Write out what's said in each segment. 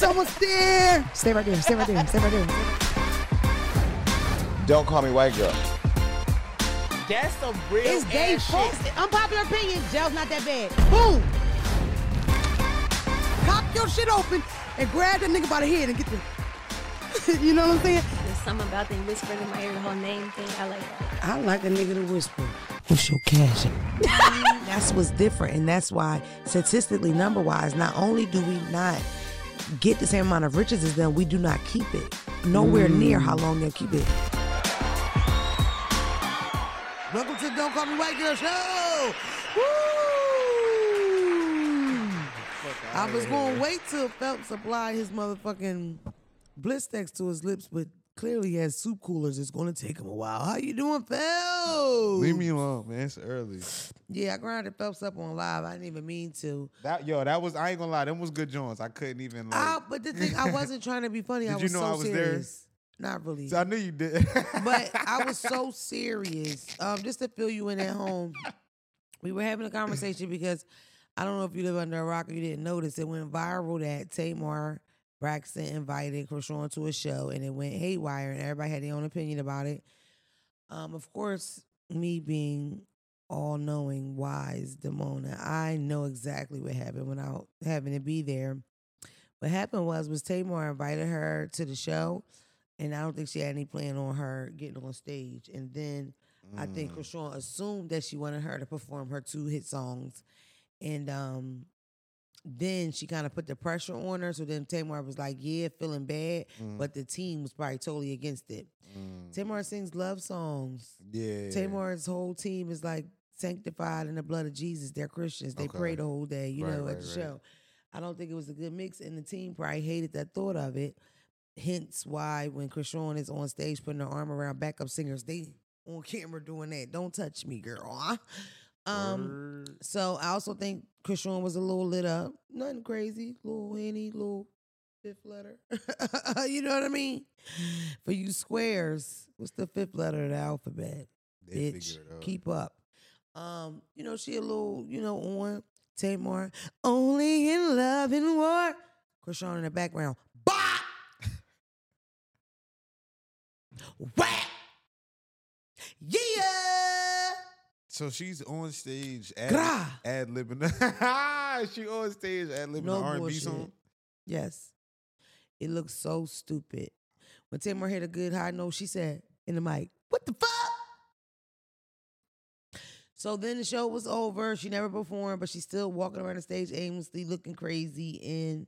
It's almost there. Stay right there. Stay right there. Stay right there. Don't call me white girl. That's some real It's Dave ass Folks. shit. Unpopular opinion. Jail's not that bad. Boom. Pop your shit open and grab that nigga by the head and get the. you know what I'm saying? There's something about they whispering in my ear the whole name thing. I like that. I like a nigga to whisper. What's your cash? that's what's different, and that's why statistically, number wise, not only do we not get the same amount of riches as them, we do not keep it. Nowhere near how long they'll keep it. Welcome to Don't Call Me White Girl Show. Woo! I was gonna wait till Phelps applied his motherfucking Blistex to his lips, but clearly he has soup coolers. It's gonna take him a while. How you doing, Phelps? Leave me alone, man. It's early. Yeah, I grinded Phelps up on live. I didn't even mean to. That yo, that was I ain't gonna lie, them was good joints. I couldn't even like. Ah, but the thing, I wasn't trying to be funny. I Did you was know so I was there? serious. Not really. So I knew you did. but I was so serious. Um, just to fill you in at home, we were having a conversation because I don't know if you live under a rock or you didn't notice it went viral that Tamar Braxton invited Chrisean to a show and it went haywire and everybody had their own opinion about it. Um, of course, me being all knowing, wise Demona, I know exactly what happened without having to be there. What happened was was Tamar invited her to the show, and I don't think she had any plan on her getting on stage. And then I think Chrisean assumed that she wanted her to perform her two hit songs, and um, then she kind of put the pressure on her. So then Tamar was like, "Yeah, feeling bad," mm. but the team was probably totally against it. Mm. Tamar sings love songs. yeah. Tamar's whole team is like sanctified in the blood of Jesus. They're Christians. They Okay. pray the whole day, you Right, know, right, at the right. show. I don't think it was a good mix, and the team probably hated that thought of it. Hence why when Chrisean is on stage putting her arm around backup singers, they on camera doing that. Don't touch me, girl. Um, Word. so I also think Chrisean was a little lit up. Nothing crazy. Little henny, little fifth letter. you know what I mean? For you squares, what's the fifth letter of the alphabet? They Bitch, keep up. Um, you know, she a little, you know, on Tamar. Only in love and war. Chrisean in the background. Bah! Whack! Yeah! So she's on stage ad, libbing. she on stage ad libbing No R and B song. Yes. It looks so stupid. When Tamar hit a good high note, she said in the mic, What the fuck? So then the show was over. She never performed, but she's still walking around the stage aimlessly, looking crazy and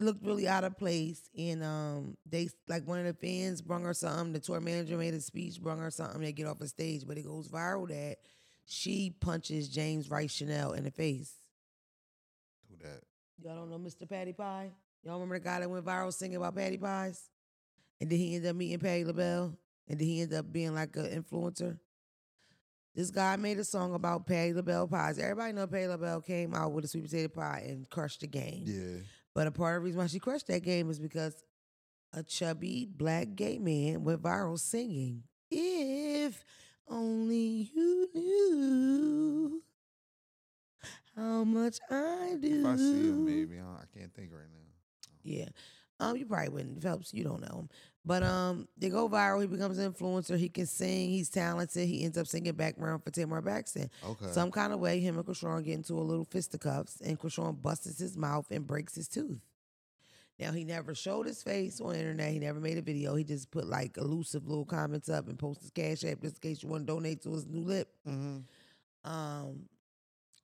looked really out of place. And um, they like one of the fans brung her something. The tour manager made a speech, brung her something. They get off the stage, but it goes viral that she punches James Wright Chanel in the face. Who that? Y'all don't know Mr. Patty Pie? Y'all remember the guy that went viral singing about Patty Pies? And then he ended up meeting Patti LaBelle? And then he ended up being like an influencer? This guy made a song about Patti LaBelle pies. Everybody know Patti LaBelle came out with a sweet potato pie and crushed the game. Yeah. But a part of the reason why she crushed that game is because a chubby black gay man went viral singing. If only you knew how much I do. If I see him, maybe I, I can't think right now. Yeah. Um, you probably wouldn't. Phelps, you don't know him. But um, they go viral. He becomes an influencer. He can sing. He's talented. He ends up singing background for Tamar Braxton. Okay. Some kind of way, him and Chrisean get into a little fisticuffs, and Chrisean busts his mouth and breaks his tooth. Now he never showed his face on the internet. He never made a video. He just put like elusive little comments up and posted his cash app just in case you want to donate to his new lip. Mm-hmm. Um,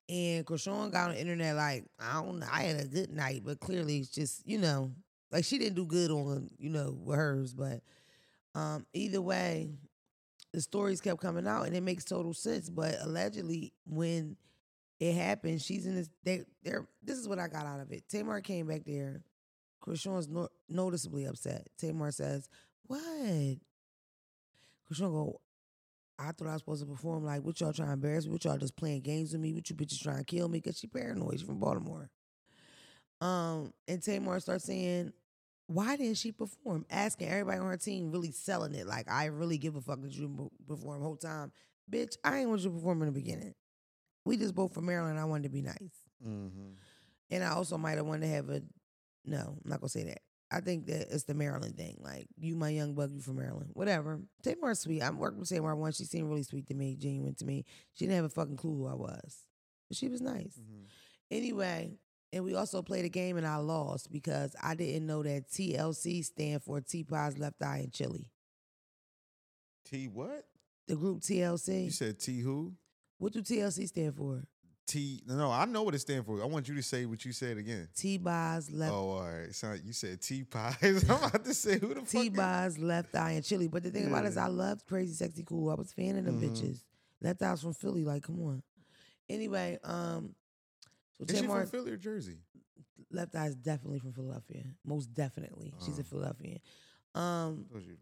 and Chrisean got on the internet like, I don't know, I had a good night, but clearly it's just, you know, like she didn't do good on, you know, hers. But um, either way, the stories kept coming out and it makes total sense. But allegedly, when it happened, she's in this they they're this is what I got out of it. Tamar came back there. Chrisean's no, noticeably upset. Tamar says, What? Chrisean go, I thought I was supposed to perform like, what y'all trying to embarrass me? What y'all just playing games with me? What you bitches trying to kill me? Because she paranoid. She from Baltimore. Um, and Tamar starts saying, why didn't she perform? Asking everybody on her team, really selling it. Like, I really give a fuck that you perform whole time. Bitch, I ain't want you to perform in the beginning. We just both from Maryland. I wanted to be nice. Mhm. And I also might have wanted to have a No, I'm not gonna say that. I think that it's the Maryland thing. Like you, my young bug, you from Maryland, whatever. Tamar's sweet. I'm working with Tamar once. She seemed really sweet to me, genuine to me. She didn't have a fucking clue who I was, but she was nice. Mhm. Anyway, and we also played a game and I lost because I didn't know that TLC stand for T Pies Left Eye and Chili. T what? The group TLC. You said T who? what do TLC stand for? T. No, I know what it stands for. I want you to say what you said again. T Pies Left Eye. Oh, all right. So you said T pies. I'm about to say who the T? Pies Left Eye and Chili. But the thing about it is, I loved Crazy Sexy Cool. I was a fan of them Mhm. bitches. Left Eye's from Philly. Like, come on. Anyway, um, Is she Tamar from Philly or Jersey? Left Eye is definitely from Philadelphia. Most definitely, she's a Oh. Philadelphian. Um, she Jersey.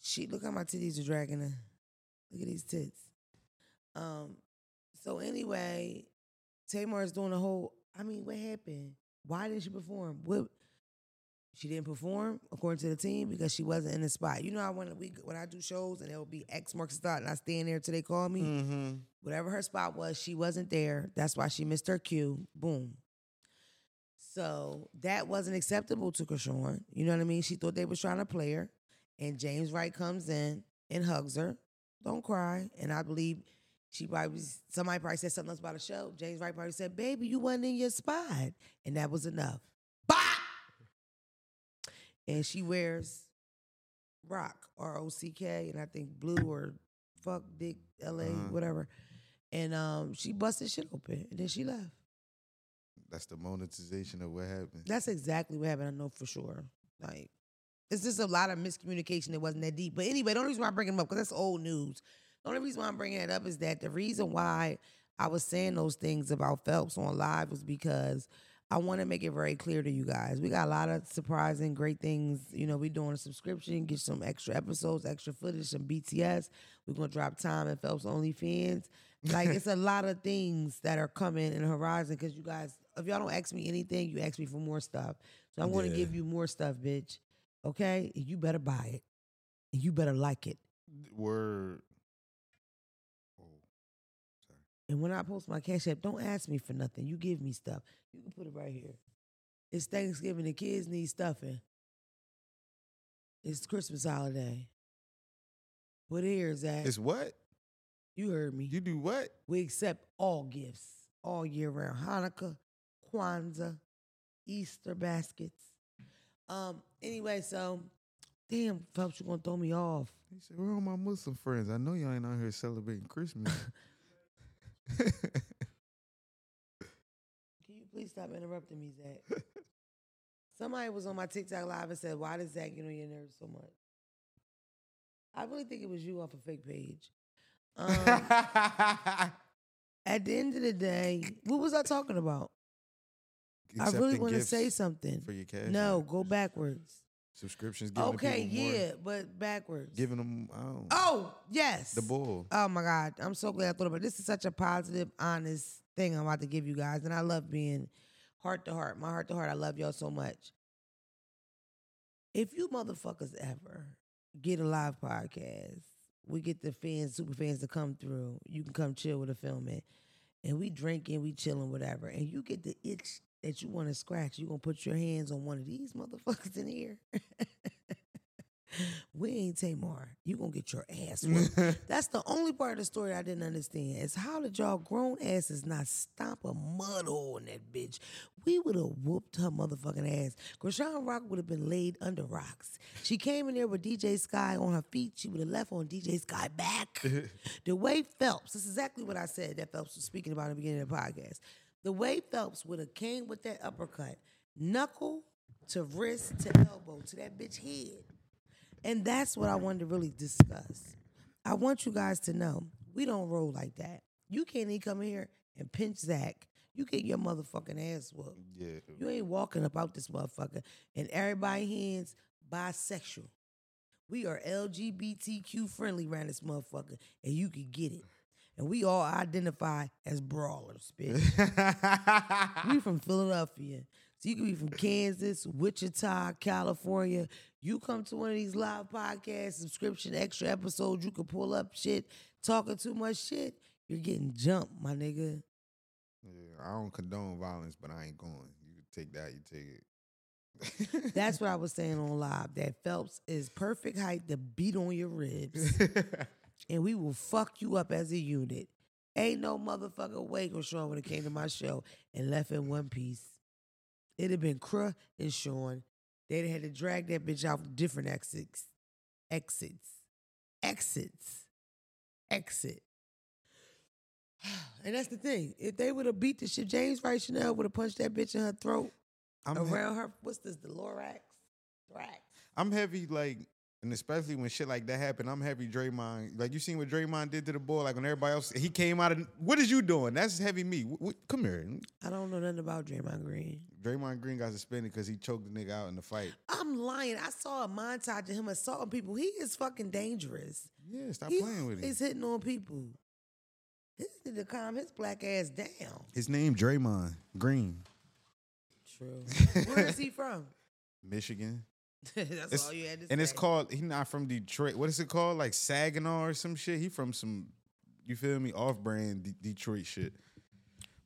she look how my titties are dragging her. Look at these tits. Um, so anyway, Tamar is doing a whole. I mean, what happened? Why didn't she perform? What? She didn't perform according to the team because she wasn't in the spot. You know, how when we when I do shows and it'll be X marks the spot and I stand there till they call me. Mm-hmm. Whatever her spot was, she wasn't there. That's why she missed her cue. Boom. So that wasn't acceptable to Chrisean. You know what I mean? She thought they was trying to play her. And James Wright comes in and hugs her. Don't cry. And I believe she probably somebody probably said something else about the show. James Wright probably said, Baby, you wasn't in your spot. And that was enough. And she wears rock, R O C K, and I think blue or fuck dick L A, Uh-huh. whatever. And um, she busted shit open and then she left. That's the monetization of what happened. That's exactly what happened. I know for sure. Like, it's just a lot of miscommunication that wasn't that deep. But anyway, the only reason why I bring him up, because that's old news. The only reason why I'm bringing it up is that the reason why I was saying those things about Phelps on live was because I want to make it very clear to you guys. We got a lot of surprising, great things. You know, we doing a subscription, get some extra episodes, extra footage, some BTS. We're gonna drop time and Phelps OnlyFans. Like it's a lot of things that are coming in the horizon because you guys, if y'all don't ask me anything, you ask me for more stuff. So I'm to Yeah. give you more stuff, bitch. Okay, you better buy it, and you better like it. Word. And when I post my cash app, don't ask me for nothing. You give me stuff. You can put it right here. It's Thanksgiving. The kids need stuffing. It's Christmas holiday. It here, Zach. It's what? you heard me. You do what? We accept all gifts all year round. Hanukkah, Kwanzaa, Easter baskets. Um. Anyway, so damn, Phelps, you gonna throw me off? He said, Where are my Muslim friends? I know y'all ain't out here celebrating Christmas. Can you please stop interrupting me, Zach? Somebody was on my TikTok live and said, "Why does Zach get on your nerves so much?" I really think it was you off a fake page. Um, at the end of the day, what was I talking about? I really want to say something. for your cash. No, go backwards. Subscriptions. Giving Okay, people more, yeah, but backwards. giving them. Don't, Oh, yes. the bull. Oh my God. I'm so glad I thought about it. This is such a positive, honest thing I'm about to give you guys. And I love being heart to heart. My heart to heart. I love y'all so much. If you motherfuckers ever get a live podcast, we get the fans, super fans to come through. You can come chill with a filming. And we drinking, we chilling, whatever. And you get the itch that you want to scratch. You gonna put your hands on one of these motherfuckers in here. we ain't Tamar. You gonna get your ass whooped. That's the only part of the story I didn't understand. Is how did y'all grown asses not stomp a mud hole in that bitch? We would have whooped her motherfucking ass. Chrisean Rock would have been laid under rocks. She came in there with DJ Sky on her feet. She would have left on DJ Sky back. the way Phelps, this is exactly what I said that Phelps was speaking about in the beginning of the podcast. The way Phelps would have came with that uppercut, knuckle to wrist to elbow to that bitch head. And that's what I wanted to really discuss. I want you guys to know we don't roll like that. You can't even come here and pinch Zach. You get your motherfucking ass whooped. yeah. You ain't walking about this motherfucker. And everybody hands bisexual. We are LGBTQ friendly around this motherfucker, and you can get it. And we all identify as brawlers, bitch. we from Philadelphia. So you can be from Kansas, Wichita, California. You come to one of these live podcasts, subscription, extra episodes, you can pull up shit, talking too much shit. You're getting jumped, my nigga. Yeah, I don't condone violence, but I ain't going. You take that, you take it. That's what I was saying on live. That Phelps is perfect height to beat on your ribs, and we will fuck you up as a unit. Ain't no motherfucker way Sean when it came to my show and left in one piece. It'd have been Cruh and Sean. They'd had to drag that bitch out different exits, exits, exits, exit. And that's the thing. If they would have beat the shit, James Wright Chanel would have punched that bitch in her throat I'm, he- around her. What's this? The Lorax? Thrax. I'm heavy, like, and especially when shit like that happened, I'm heavy Draymond. Like, you seen what Draymond did to the boy? Like, when everybody else, he came out of, what is you doing? That's heavy me. Wh- wh- come here. I don't know nothing about Draymond Green. Draymond Green got suspended because he choked the nigga out in the fight. I'm lying. I saw a montage of him assaulting people. He is fucking dangerous. Yeah, stop he playing with him. He's hitting on people. This need to calm his black ass down. His name Draymond Green, True. Where is he from? Michigan. That's It's- all you had to say. And it's called, he not from Detroit. What is it called? Like Saginaw or some shit? He from some, you feel me, off brand D- Detroit shit.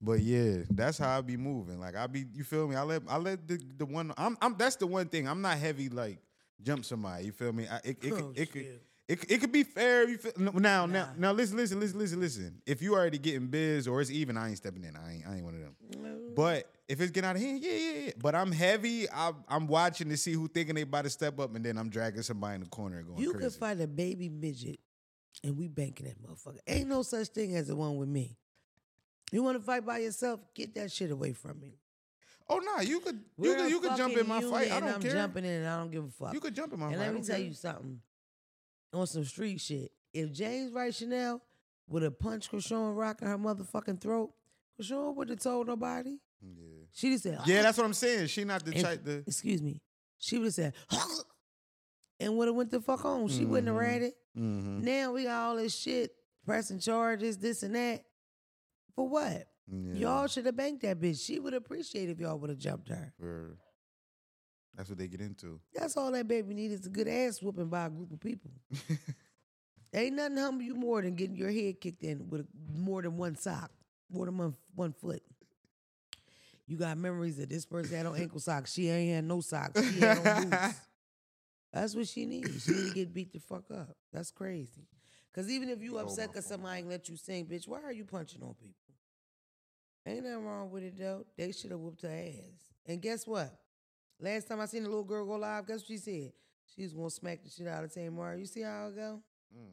But yeah, that's how I be moving. Like I be, you feel me? I let I let the the one. I'm I'm that's the one thing. I'm not heavy like jump somebody. You feel me? I, it it, Oh, could, it could. It, it could be fair. If You feel, now now Nah. now listen listen listen listen listen. If you already getting biz or it's even, I ain't stepping in. I ain't I ain't one of them. But if it's getting out of hand, yeah, yeah, yeah. But I'm heavy. I, I'm watching to see who thinking they about to step up, and then I'm dragging somebody in the corner and going You crazy. could find a baby midget and we banking that motherfucker. Ain't no such thing as the one with me. You want to fight by yourself? Get that shit away from me. oh no, you could you We're could you could jump in my fight. I and don't I'm care. jumping in and I don't give a fuck. You could jump in my and fight. I let me tell care. you something. On some street shit. If James Wright Chanel would have punched Chrisean Rock in her motherfucking throat, Chrisean wouldn't have told nobody. Yeah. She just said, Yeah, that's what I'm saying. She not the type to. excuse me. She would have said, and would have went the fuck home. She wouldn't have Mhm. ran it. Mm-hmm. Now we got all this shit, pressing charges, this and that. For what? Yeah. Y'all should have banked that bitch. She would appreciate if y'all would have jumped her. For- That's what they get into. That's all that baby needs is a good ass whooping by a group of people. Ain't nothing humble you more than getting your head kicked in with more than one sock, more than one, one foot. You got memories that this person had on ankle socks. She ain't had no socks. She had on boots. That's what she needs. She need to get beat the fuck up. That's crazy. Cause even if you upset my cause somebody ain't let you sing, bitch, why are you punching on people? Ain't nothing wrong with it though. They should have whooped her ass. And guess what? Last time I seen the little girl go live, guess what she said? She's gonna smack the shit out of Tamar. You see how it go? Mm.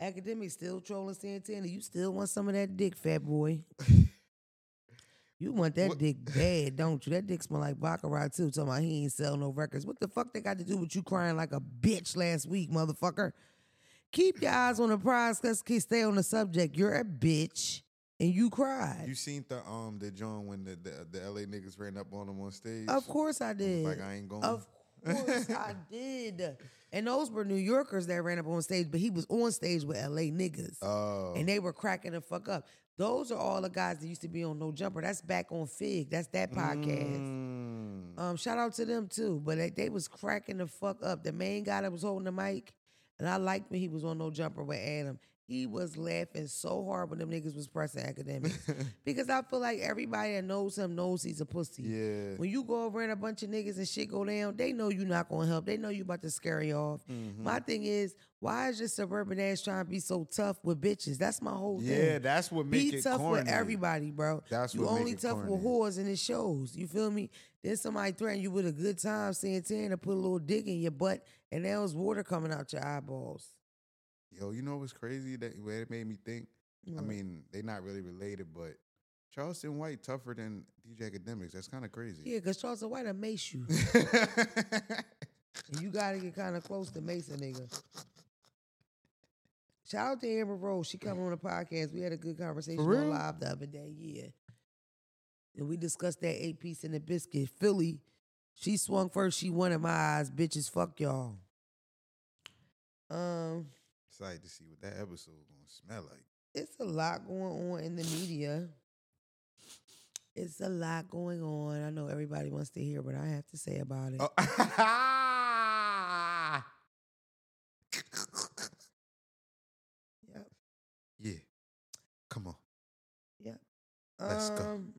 Academic still trolling Santana. You still want some of that dick, fat boy. You want that What- dick bad, don't you? That dick smell like Baccarat too. Talking about he ain't selling no records. What the fuck they got to do with you crying like a bitch last week, motherfucker? Keep your eyes on the prize. Let's keep stay on the subject. You're a bitch and you cried. You seen the um the John when the, the the LA niggas ran up on him on stage? of course I did. Like I ain't going. Of course I did. And those were New Yorkers that ran up on stage, but he was on stage with LA niggas. Oh. and they were cracking the fuck up. Those are all the guys that used to be on No Jumper. That's back on Fig. That's that podcast. Mm. Um, shout out to them too. But they, they was cracking the fuck up. The main guy that was holding the mic, and I liked when he was on No Jumper with Adam. He was laughing so hard when them niggas was pressing Akademiks. because I feel like everybody that knows him knows he's a pussy. yeah. When you go over and a bunch of niggas and shit go down, they know you're not gonna help. They know you about to scare you off. Mm-hmm. My thing is, why is your suburban ass trying to be so tough with bitches? That's my whole thing. Yeah, that's what make Be it tough corny. with everybody, bro. That's you what make only tough with corny. whores and it shows. You feel me? Then somebody threaten you with a good time, saying ten to put a little dick in your butt, and there was water coming out your eyeballs. Yo, you know what's crazy? That it made me think. I mean, they not really related, but Charleston White tougher than DJ Akademiks. That's kind of crazy. Yeah, because Charleston White will mace you. you gotta get kind of close to Mason, nigga. Shout out to Amber Rose. She come on the podcast. We had a good conversation on live the other day. Yeah. And we discussed that eight piece in the biscuit. Philly, she swung first. She won in my eyes. Bitches, fuck y'all. Um, Excited to see what that episode gonna smell like. it's a lot going on in the media. It's a lot going on. I know everybody wants to hear what I have to say about it. Oh. Yep. yeah. Come on. Yep. Let's go. Um,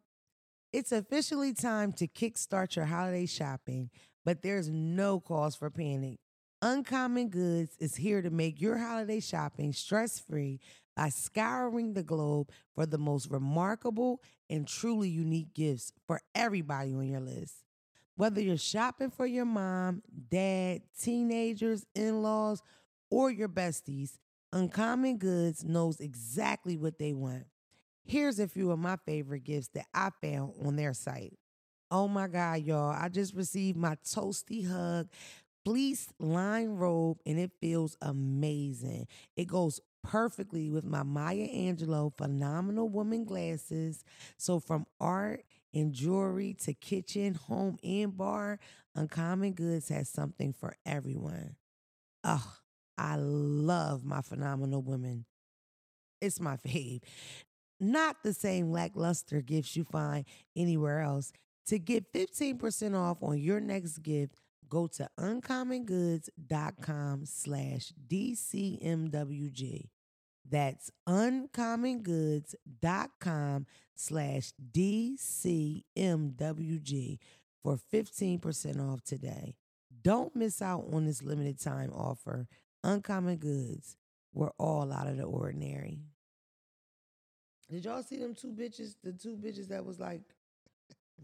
It's officially time to kickstart your holiday shopping, but there's no cause for panic. Uncommon Goods is here to make your holiday shopping stress free by scouring the globe for the most remarkable and truly unique gifts for everybody on your list. Whether you're shopping for your mom, dad, teenagers, in laws, or your besties, Uncommon Goods knows exactly what they want. Here's a few of my favorite gifts that I found on their site. Oh my God, y'all, I just received my Toasty Hug fleece line robe and it feels amazing. It goes perfectly with my Maya Angelou phenomenal woman glasses. So from art and jewelry to kitchen, home, and bar, Uncommon Goods has something for everyone. Oh, I love my phenomenal woman. It's my fave. Not the same lackluster gifts you find anywhere else. To get 15% off on your next gift, go to uncommongoods.com slash DCMWG. That's uncommongoods.com slash DCMWG for 15% off today. Don't miss out on this limited time offer. Uncommon Goods. We're all out of the ordinary. Did y'all see them two bitches? The two bitches that was like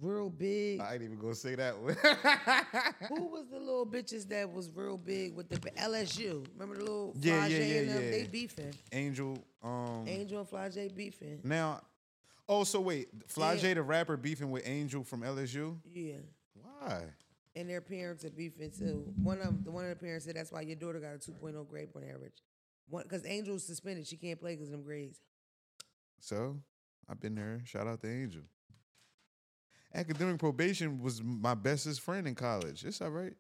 real big. I ain't even gonna say that one. Who was the little bitches that was real big with the LSU? Remember the little Yeah, Flau'jae yeah, yeah, and them? yeah. They beefing. Angel. Um. Angel and Flau'jae beefing. Now. Oh, so wait, Flau'jae Yeah. the rapper beefing with Angel from LSU. Yeah. Why? And their parents are beefing too. One of the one of the parents said that's why your daughter got a 2.0 grade point average. One because Angel's suspended, she can't play because of them grades. So I've been there. Shout out to Angel. Academic probation was my bestest friend in college. It's all right.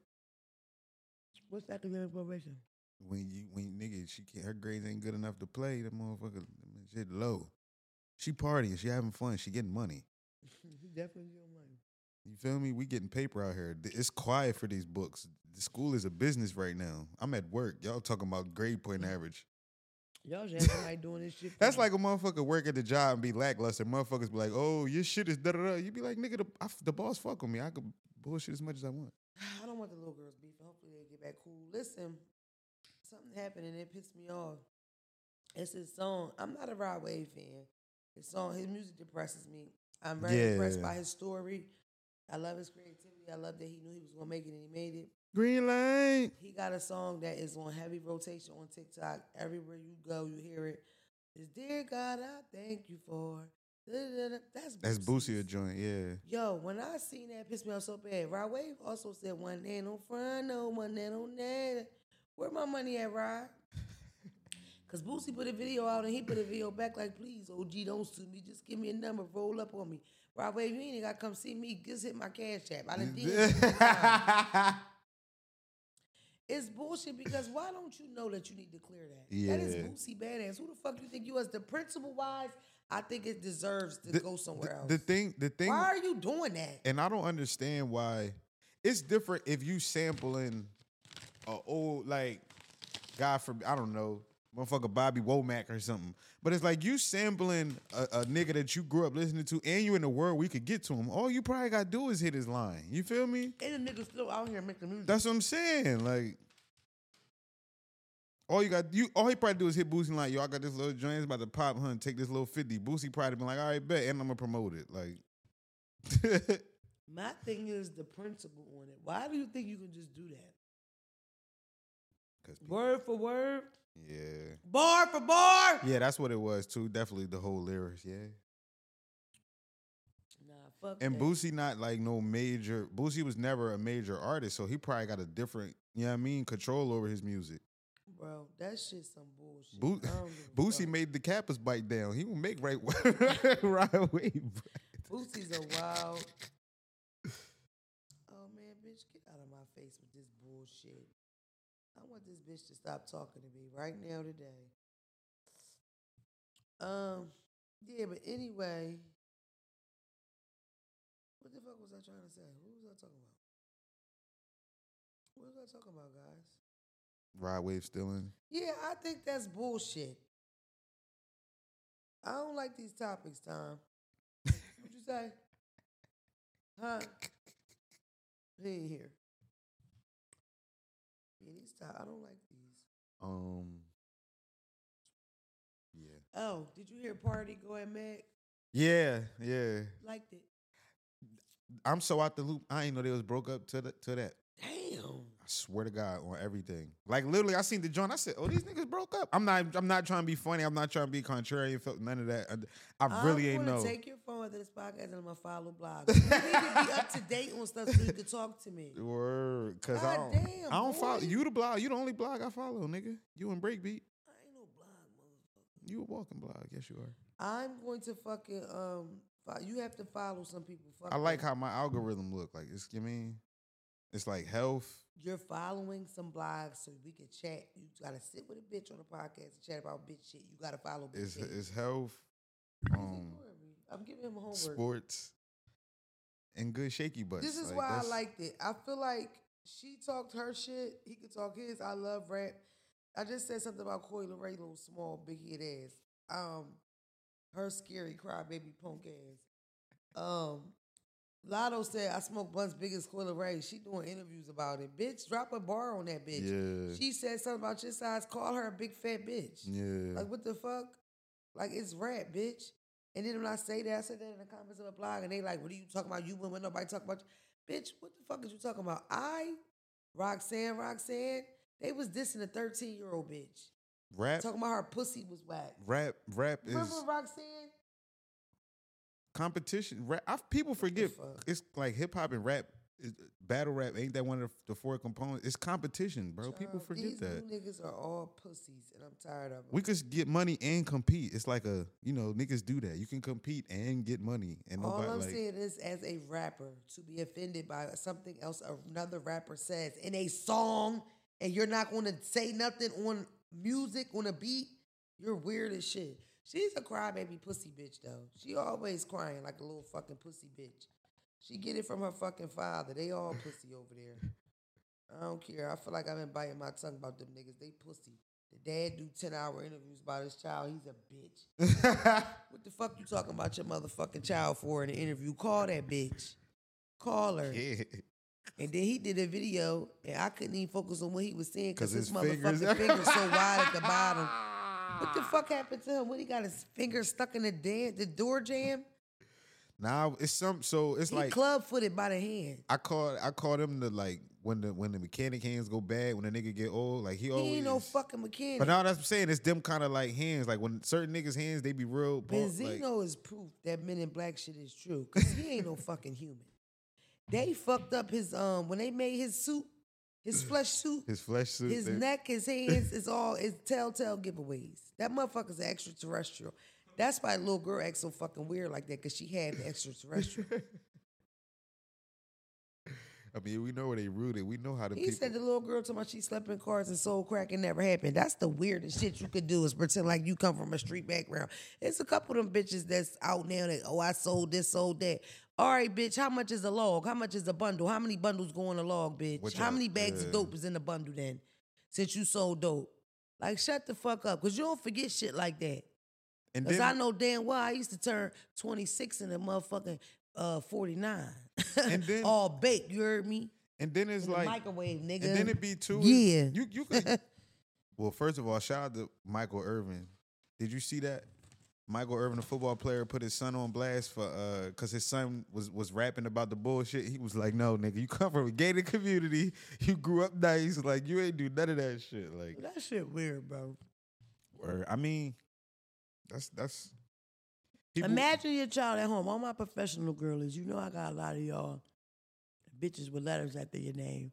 What's academic probation? When you when nigga she can't, her grades ain't good enough to play, the motherfucker shit low. She partying, she having fun, she getting money. you definitely your money. You feel me? We getting paper out here. It's quiet for these books. The school is a business right now. I'm at work. Y'all talking about grade point average. Y'all just acting like doing this shit. That's like a motherfucker work at the job and be lackluster. Motherfuckers be like, "Oh, your shit is da da da." You be like, "Nigga, the, I the boss fuck with me. I could bullshit as much as I want." I don't want the little girls beefing. Hopefully they get back cool. Listen, something happened and it pissed me off. It's his song. I'm not a Rod Wave fan. His song, his music depresses me. I'm very impressed by his story. I love his creativity. I love that he knew he was gonna make it and he made it. Green light. He got a song that is on heavy rotation on TikTok. Everywhere you go, you hear it. It's Dear God, I thank you for. da-da-da-da." That's That's Boosie a joint. Yeah. Yo, when I seen that, it pissed me off so bad. Rod Wave also said one day on front, no one day on that. Where my money at, Rod? Cause Boosie put a video out and he put a video back like, please, OG, don't sue me. Just give me a number, roll up on me. Rod Wave, you ain't gotta come see me. Just hit my cash app. I done did it. three times. It's bullshit because why don't you know that you need to clear that? That is Yeah. Boosie badass. Who the fuck do you think you is? The principal wise, I think it deserves to The- go somewhere the, else. The thing, the thing, why are you doing that? and I don't understand why. It's different if you sampling a old like, God for I don't know, motherfucker Bobby Womack or something. But it's like you sampling a, a nigga that you grew up listening to, and you in the world we could get to him. All you probably gotta do is hit his line. You feel me? And the niggas still out here making music. That's what I'm saying. Like, all you got, you all he probably do is hit Boosie like, yo, I got this little joint it's about to pop, hun. Take this little fifty. Boosie probably been like, all right, bet, and I'm gonna promote it. Like, My thing is the principle on it. Why do you think you can just do that? Word for word, yeah, bar for bar. yeah, that's what it was too. Definitely the whole lyrics, yeah. Nah, fuck And that. Boosie not like no major. Boosie was never a major artist, so he probably got a different, you know what I mean, control over his music. bro, that shit some bullshit. Bo- I don't give a Boosie fuck. made the Kappas bite down. He will make right, right away. Boosie's a wild. Oh man, bitch, get out of my face with this bullshit. I want this bitch to stop talking to me right now today. Um, yeah, but anyway, what the fuck was I trying to say? What was I talking about? What was I talking about, guys? Ride Wave stealing. Yeah, I think that's bullshit. I don't like these topics, Tom. What'd you say? Huh? He ain't here. Yeah, these top, I don't like these. Um. Yeah. Oh, did you hear Pardi go at Meg? Yeah, yeah. Liked it. I'm so out the loop. I ain't know they was broke up to the, to that. Damn. I swear to God on everything. Like literally, I seen the joint. I said, "Oh, these niggas broke up." I'm not. I'm not trying to be funny. I'm not trying to be contrarian. Felt none of that. I, I really I'm ain't know. Take your phone after this podcast and I'm gonna follow blogs. You need to be up to date on stuff so you can talk to me. Word, cause I don't. damn, I don't follow you. The blog. You the only blog I follow, nigga. You and Breakbeat. I ain't no blog, motherfucker. You a walking blog. Yes, you are. I'm going to fucking um. You have to follow some people. Fuck I like them. how my algorithm look. Like it's. You mean, it's like health. you're following some blogs so we can chat. You gotta sit with a bitch on a podcast and chat about bitch shit. You gotta follow bitch It's shit. it's health. Um. I'm giving him homework. sports. And good shaky butts. This is Like, why I liked it. I feel like she talked her shit. He could talk his. I love rap. I just said something about Coy Ray, little small, big head ass. Um, her scary crybaby punk ass. Um, Latto said I smoke blunts biggest as of Ray. She doing interviews about it. Bitch, drop a bar on that bitch. Yeah. She said something about your size. Call her a big fat bitch. Yeah. Like what the fuck? Like it's rap, bitch. And then when I say that, I said that in the comments of a blog, and they like, "What are you talking about? You went when nobody talk about you, bitch. What the fuck is you talking about? I, Roxanne, Roxanne, they was dissing a thirteen year old bitch, rap. talking about her pussy was whack. Rap. Rap is Remember Roxanne? Competition. Rap. I, people forget. It's like hip hop and rap. Battle rap ain't that one of the four components? It's competition, bro. People forget these that. Niggas are all pussies, and I'm tired of them. We could get money and compete. It's like a you know niggas do that. You can compete and get money, and All nobody I'm like. saying is, as a rapper, to be offended by something else another rapper says in a song, and you're not going to say nothing on music on a beat, you're weird as shit. She's a crybaby pussy bitch though. She always crying like a little fucking pussy bitch. She get it from her fucking father. They all pussy over there. I don't care. I feel like I've been biting my tongue about them niggas. They pussy. The dad do ten hour interviews about his child. He's a bitch. What the fuck you talking about your motherfucking child for in the interview? Call that bitch. Call her. yeah. And then he did a video, and I couldn't even focus on what he was saying because his, his motherfucking fingers- fingers so wide at the bottom. What the fuck happened to him? What he got his finger stuck in the dan- the door jam? Now it's some. So it's He like club footed by the hand. I call I call them the like when the when the mechanic hands go bad when the nigga get old. Like he He always. ain't no fucking mechanic. But now that's what I'm saying. It's them kind of like hands. Like when certain niggas hands, they be real. ball- like- Benzino is proof that Men in Black shit is true. Cause he ain't no fucking human. They fucked up his um when they made his suit, his flesh suit. his flesh suit. His neck, his hands, is all is telltale giveaways. That motherfucker's extraterrestrial. That's why the little girl acts so fucking weird like that, cause she had the extraterrestrial. I mean, we know where they rooted. We know how to. he people. said the little girl told me she slept in cars and sold crack and never happened. That's the weirdest shit you could do is pretend like you come from a street background. It's a couple of them bitches that's out now that, oh, I sold this, sold that. All right, bitch, how much is a log? How much is a bundle? How many bundles go in a log, bitch? What how many bags yeah. of dope is in the bundle then? Since you sold dope. Like, shut the fuck up, because you don't forget shit like that. and Because then, I know damn well I used to turn 26 in a motherfucking uh, 49. And then- All baked, you heard me? and then it's In the like, microwave, nigga. and then it be too. Yeah. You you. Could, well, first of all, shout out to Michael Irvin. Did you see that? Michael Irvin, the football player, put his son on blast for uh because his son was was rapping about the bullshit. He was like, "No, nigga, you come from a gated community. You grew up nice. Like you ain't do none of that shit. Like, That shit weird, bro. or I mean, that's that's. people- Imagine your child at home. All my professional girlies, you know I got a lot of y'all bitches with letters after your name.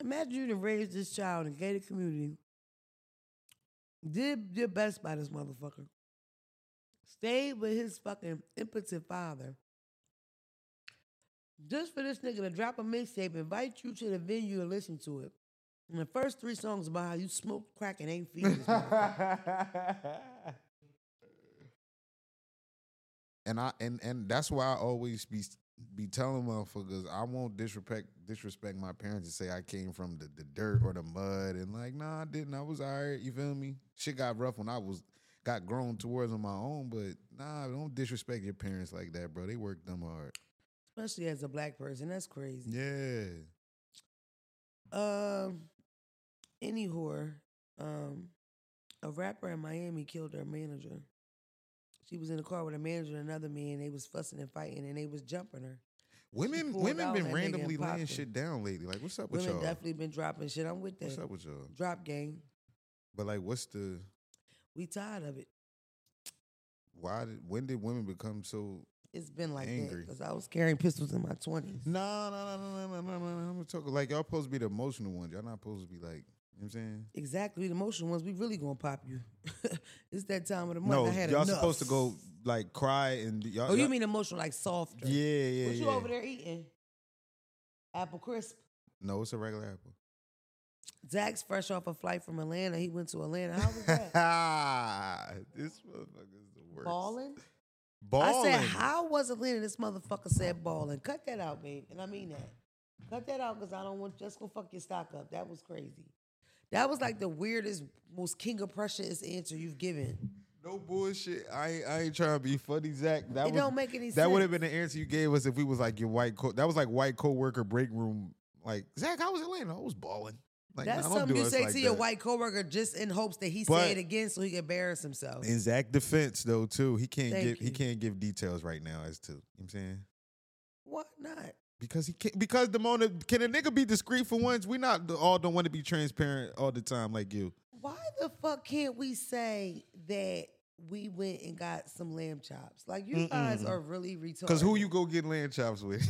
Imagine you to raise this child in a gated community. Did your best by this motherfucker. Stayed with his fucking impotent father. Just for this nigga to drop a mixtape, invite you to the venue and listen to it. And the first three songs about how you smoke crack and ain't feeding and I and and that's why I always be be telling motherfuckers I won't disrespect disrespect my parents and say I came from the, the dirt or the mud. And like nah I didn't. I was alright you feel me? Shit got rough when I was got grown towards on my own but nah don't disrespect your parents like that bro they worked them hard especially as a black person. That's crazy. Yeah. Um, any whore, um, a rapper in Miami killed her manager. She was in the car with a manager and another man. They was fussing and fighting, and they was jumping her. Women women been that nigga and randomly laying shit down lately. Like, what's up with Women y'all? Women definitely been dropping shit. I'm with that. What's up with y'all? Drop game. But like, what's the We tired of it. why? Did, when did women become so? It's been like Angry. that because I was carrying pistols in my twenties. No, no, no, no, no, no, no, no. I'm talking like y'all supposed to be the emotional ones. Y'all not supposed to be like, you know what I'm saying? Exactly, the emotional ones. We really gonna pop you. it's that time of the month. No, I had y'all enough. supposed to go like cry and y'all. Oh, you y'all- mean emotional, like softer? Yeah, yeah, What yeah. you over there eating? Apple crisp. No, it's a regular apple. Zach's fresh off a flight from Atlanta. He went to Atlanta. How was that? this motherfucker's the worst. balling. Balling. I said, how was Atlanta? This motherfucker said balling. Cut that out, babe. And I mean that. Cut that out because I don't want just go fuck your stock up. That was crazy. That was like the weirdest, most king of precious answer you've given. No bullshit. I ain't, I ain't trying to be funny, Zach. That It was, don't make any That would have been the answer you gave us if we was like your white co. That was like white coworker break room. Like Zach, how was Atlanta? I was balling. Like That's nah, something you say like to your that. white coworker just in hopes that he But- say it again so he can embarrass himself. In Zach defense though too, he can't Thank give he can't give details right now as to you know what I'm saying Why not? because he can't because the moment can a nigga be discreet for once? We not all don't want to be transparent all the time like you. Why the fuck can't we say that we went and got some lamb chops? Like you guys Mm-mm. are really retarded. Because who you go get lamb chops with?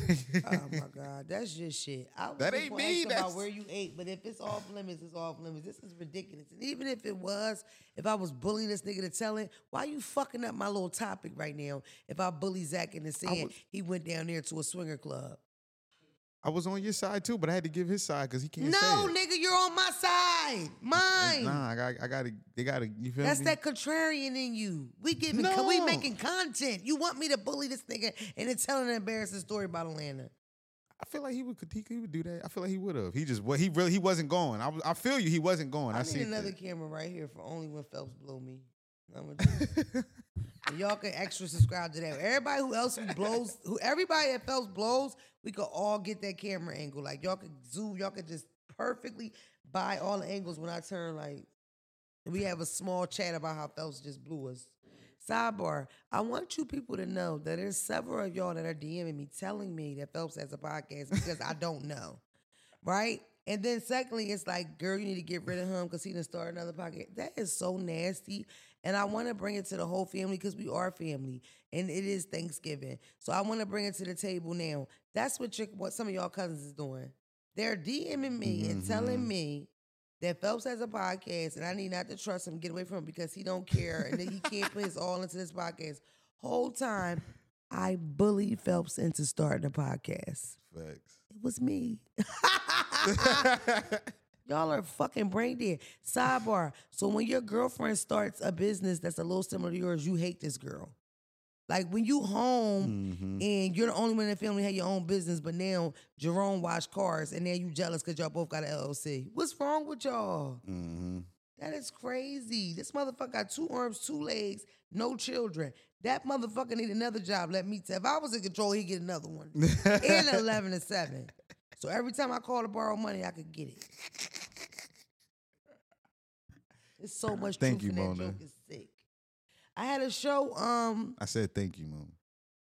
Oh my god, that's just shit. I was That ain't me, ask about where you ate, but if it's off limits, it's off limits. This is ridiculous. And even if it was, if I was bullying this nigga to tell it, why you fucking up my little topic right now? If I bully Zach into saying was- he went down there to a swinger club. I was on your side too, but I had to give his side because he can't No, say it. nigga, you're on my side. Mine. Nah, I got I got to they got to you feel That's me? that contrarian in you. We giving, we making content. You want me to bully this nigga and then tell an embarrassing story about Atlanta? I feel like he would critique. He would do that. I feel like he would have. He just what he really he wasn't going. I was, I feel you. He wasn't going. I, I, see need another camera right here for only when Phelps blow me. Y'all can extra subscribe to that. Everybody who else who blows, who everybody at Phelps blows, we could all get that camera angle. Like y'all could zoom, y'all could just perfectly buy all the angles when I turn like. We have a small chat about how Phelps just blew us. Sidebar, I want you people to know that there's several of y'all that are DMing me telling me that Phelps has a podcast because I don't know. Right? And then secondly, it's like, girl, you need to get rid of him because he didn't start another podcast. That is so nasty. And I want to bring it to the whole family because we are family. And it is Thanksgiving. So I want to bring it to the table now. That's what your, what some of y'all cousins is doing. They're DMing me and telling Mhm. me that Phelps has a podcast and I need not to trust him, get away from him because he don't care and that he can't put his all into this podcast. Whole time, I bullied Phelps into starting a podcast. Facts. It was me. Y'all are fucking brain dead. Sidebar. So when your girlfriend starts a business that's a little similar to yours, you hate this girl. Like when you home Mhm. and you're the only one in the family who had your own business, but now Jerome wash cars and now you jealous because y'all both got an LLC. What's wrong with y'all? Mhm. That is crazy. This motherfucker got two arms, two legs, no children. That motherfucker need another job. Let me tell. If I was in control, he'd get another one. and 11 to 7. So every time I call to borrow money, I could get it. It's so much Thank truth you, in that Mona. joke. It's sick. I had a show. Um, I said thank you, mom.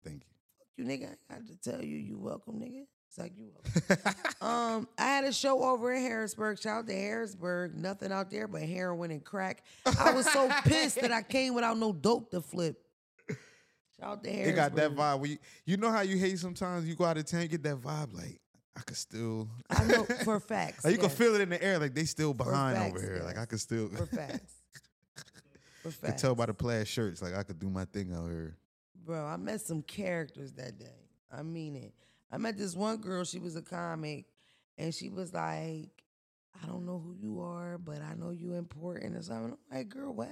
Thank you Fuck you, nigga, I got to tell you, you welcome, nigga. It's like you welcome. Um, I had a show over in Harrisburg. Shout out to Harrisburg. Nothing out there but heroin and crack. I was so pissed that I came without no dope to flip. Shout out to Harrisburg. it got that vibe. Where you, you know how you hate sometimes you go out of town, you get that vibe like I could still. I know for facts. Like, you can feel it in the air, like they still behind facts, over here. Like I could still. For facts. For I facts. could tell by the plaid shirts, like I could do my thing out here. Bro, I met some characters that day. I mean it. I met this one girl, she was a comic, and she was like, I don't know who you are, but I know you important or something. I'm like, girl, what?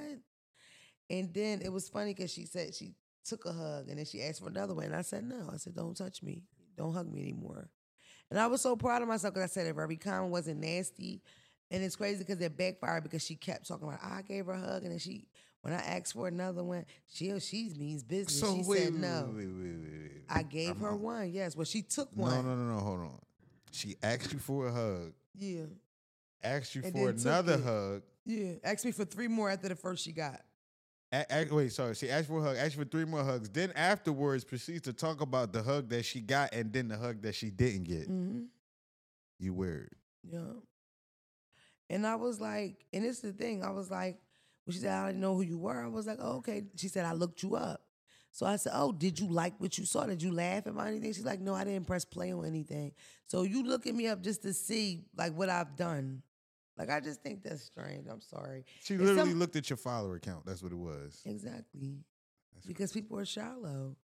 And then it was funny because she said she took a hug and then she asked for another one. And I said, no. I said, don't touch me. Don't hug me anymore. And I was so proud of myself because I said it very calm, wasn't nasty. And it's crazy because it backfired because she kept talking about I gave her a hug and then she when I asked for another one, she oh, she means business. So she wait, said no. wait, wait. I gave I'm her out. one. Yes, well, she took one. No, no, no, no. Hold on. She asked you for a hug. Yeah, Asked you And for another hug. yeah. Asked me for three more after the first she got. A- a- wait, sorry. She asked for a hug. Asked for three more hugs. Then afterwards, proceeds to talk about the hug that she got and then the hug that she didn't get. Mm-hmm. You weird. Yeah. And I was like, and it's the thing. I was like, when she said I didn't know who you were, I was like, oh, okay. She said I looked you up. So I said, oh, did you like what you saw? Did you laugh about anything? She's like, no, I didn't press play on anything. So you looking me up just to see like what I've done. Like I just think that's strange. I'm sorry. She literally some- looked at your follower count. That's what it was. Exactly. That's because people are shallow.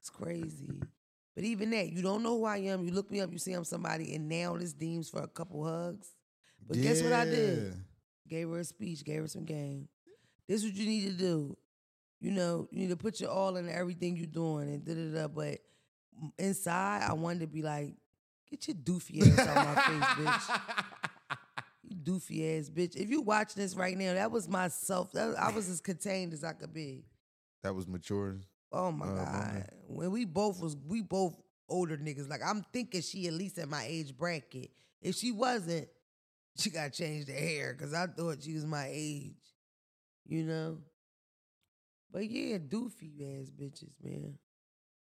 It's crazy. But even that, you don't know who I am. You look me up, you see I'm somebody, and now this deems for a couple hugs. But guess what I did? Gave her a speech, gave her some game. This is what you need to do. You know, you need to put your all into everything you're doing and da da da. But inside, I wanted to be like, get your doofy ass out my face, bitch. You doofy ass bitch. If you watch this right now, that was myself. That, I was as contained as I could be. That was mature. Oh my Uh, god! moment. When we both was we both older niggas. Like I'm thinking she at least at my age bracket. If she wasn't, she got to change the hair because I thought she was my age. You know. But yeah, doofy ass bitches, man.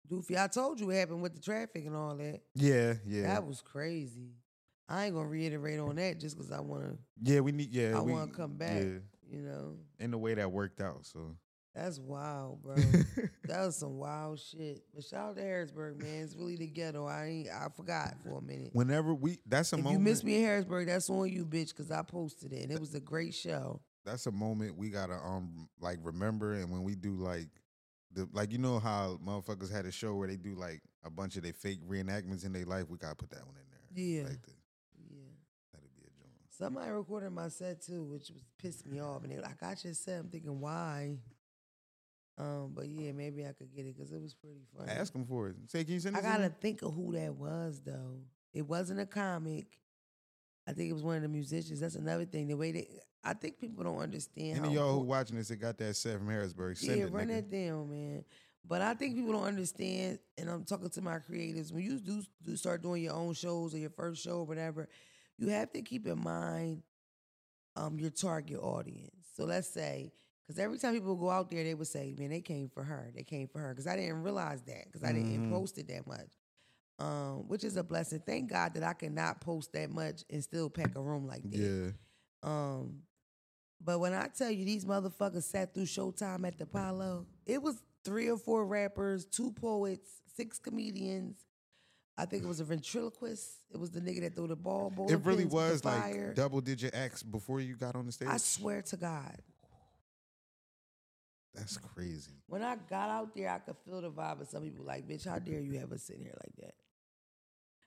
Doofy. I told you what happened with the traffic and all that. Yeah, yeah. That was crazy. I ain't gonna reiterate on that just because I wanna yeah, we need yeah. I we, wanna come back. Yeah. you know. In the way that worked out. So That's wild, bro. that was some wild shit. But shout out to Harrisburg, man. It's really the ghetto. I ain't I forgot for a minute. whenever we that's a if moment you miss me in Harrisburg, that's on you, bitch, because I posted it and it was a great show. that's a moment we gotta um like remember and when we do like the like you know how motherfuckers had a show where they do like a bunch of their fake reenactments in their life, we gotta put that one in there. Yeah. Like the, Yeah. that'd be a joint. Somebody recorded my set too, which was pissed me off. And they like, I got just said, I'm thinking, why? Um, but yeah, maybe I could get it because it was pretty funny. Ask them for it. Say, can you send I it to gotta think of who that was though. It wasn't a comic. I think it was one of the musicians. That's another thing. The way they, I think people don't understand. Any of y'all who watching this that got that set from Harrisburg, send yeah, it. run nigga. that down, man. But I think people don't understand, and I'm talking to my creators. When you do, do start doing your own shows or your first show or whatever, you have to keep in mind um, your target audience. So let's say, because every time people go out there, they would say, "Man, they came for her. They came for her." Because I didn't realize that because I didn't Mhm. post it that much, um, which is a blessing. Thank God that I cannot post that much and still pack a room like that. Yeah. Um, but when I tell you these motherfuckers sat through Showtime at the Apollo, it was three or four rappers, two poets, six comedians. I think it was a ventriloquist. It was the nigga that threw the ball. It really pins with the was like double digit acts before you got on the stage. I swear to God, That's crazy. when I got out there, I could feel the vibe of some people like, bitch, how dare you have us sitting here like that?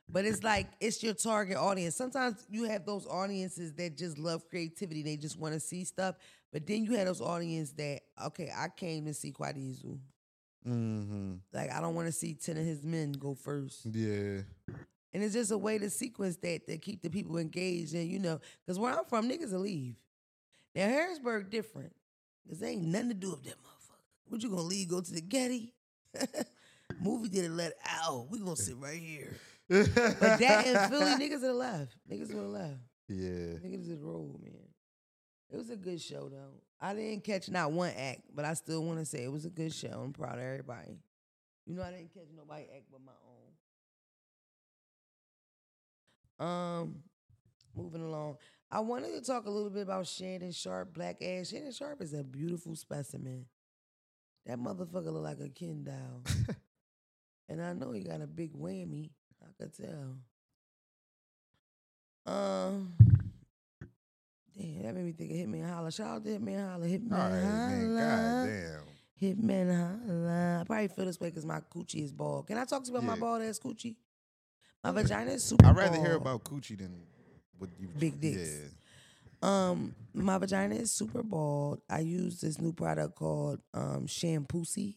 But it's like it's your target audience. Sometimes you have those audiences that just love creativity. They just want to see stuff. But then you have those audience that, okay, I came to see Quadizu. Mm-hmm. Like I don't want to see ten of his men go first. Yeah. And it's just a way to sequence that to keep the people engaged. And you know, because where I'm from, niggas will leave. Now Harrisburg different. Cause there ain't nothing to do with that motherfucker. What you gonna leave? Go to the Getty? Movie didn't let out. We gonna sit right here. But that in Philly, niggas would have left. Niggas would have left. yeah. Niggas just roll, man. It was a good show though. I didn't catch not one act, but I still want to say it was a good show. I'm proud of everybody. You know, I didn't catch nobody act but my own. Um, moving along. I wanted to talk a little bit about Shannon Sharpe, Black Ass. Shannon Sharpe is a beautiful specimen. That motherfucker look like a Ken doll. and I know he got a big whammy. I could tell. Um, damn, that made me think of Hitman Holla. Shout out to Hitman Holla. Hitman All right, man. Holla. Goddamn. Hitman Holla. I probably feel this way because my coochie is bald. Can I talk to you about my bald ass coochie? My vagina is super I'd rather hear about coochie than what you Big dicks. Yeah. Um, my vagina is super bald. I use this new product called um Shampoosie.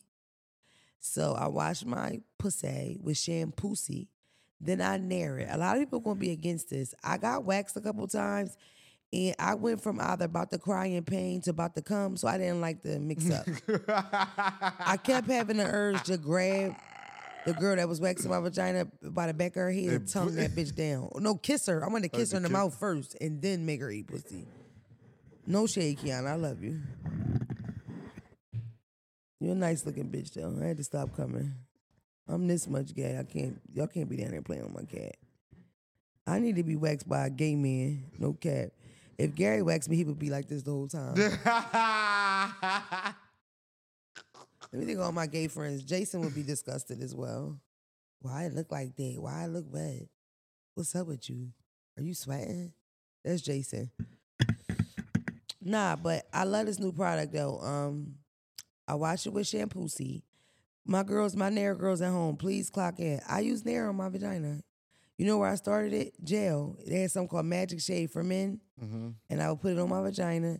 So I wash my pussy with Shampoosie. Then I nair it. A lot of people gonna be against this. I got waxed a couple times, and I went from either about to cry in pain to about to come. So I didn't like the mix up. I kept having the urge to grab the girl that was waxing my vagina by the back of her head and tongue that bitch down. No, kiss her. I'm gonna kiss her in the mouth first and then make her eat pussy. No shade, Kiana. I love you. You're a nice looking bitch though. I had to stop coming. I'm this much gay. I can't. Y'all can't be down there playing with my cat. I need to be waxed by a gay man. No cap. If Gary waxed me, he would be like this the whole time. Let me think of all my gay friends. Jason would be disgusted as well. Why it look like that? Why it look wet? What's up with you? Are you sweating? That's Jason. Nah, but I love this new product though. Um, I wash it with shampoo. See, my girls, my Nair girls at home, please clock in. I use Nair on my vagina. You know where I started it? Jail. They had something called Magic Shave for men, hmm and I would put it on my vagina,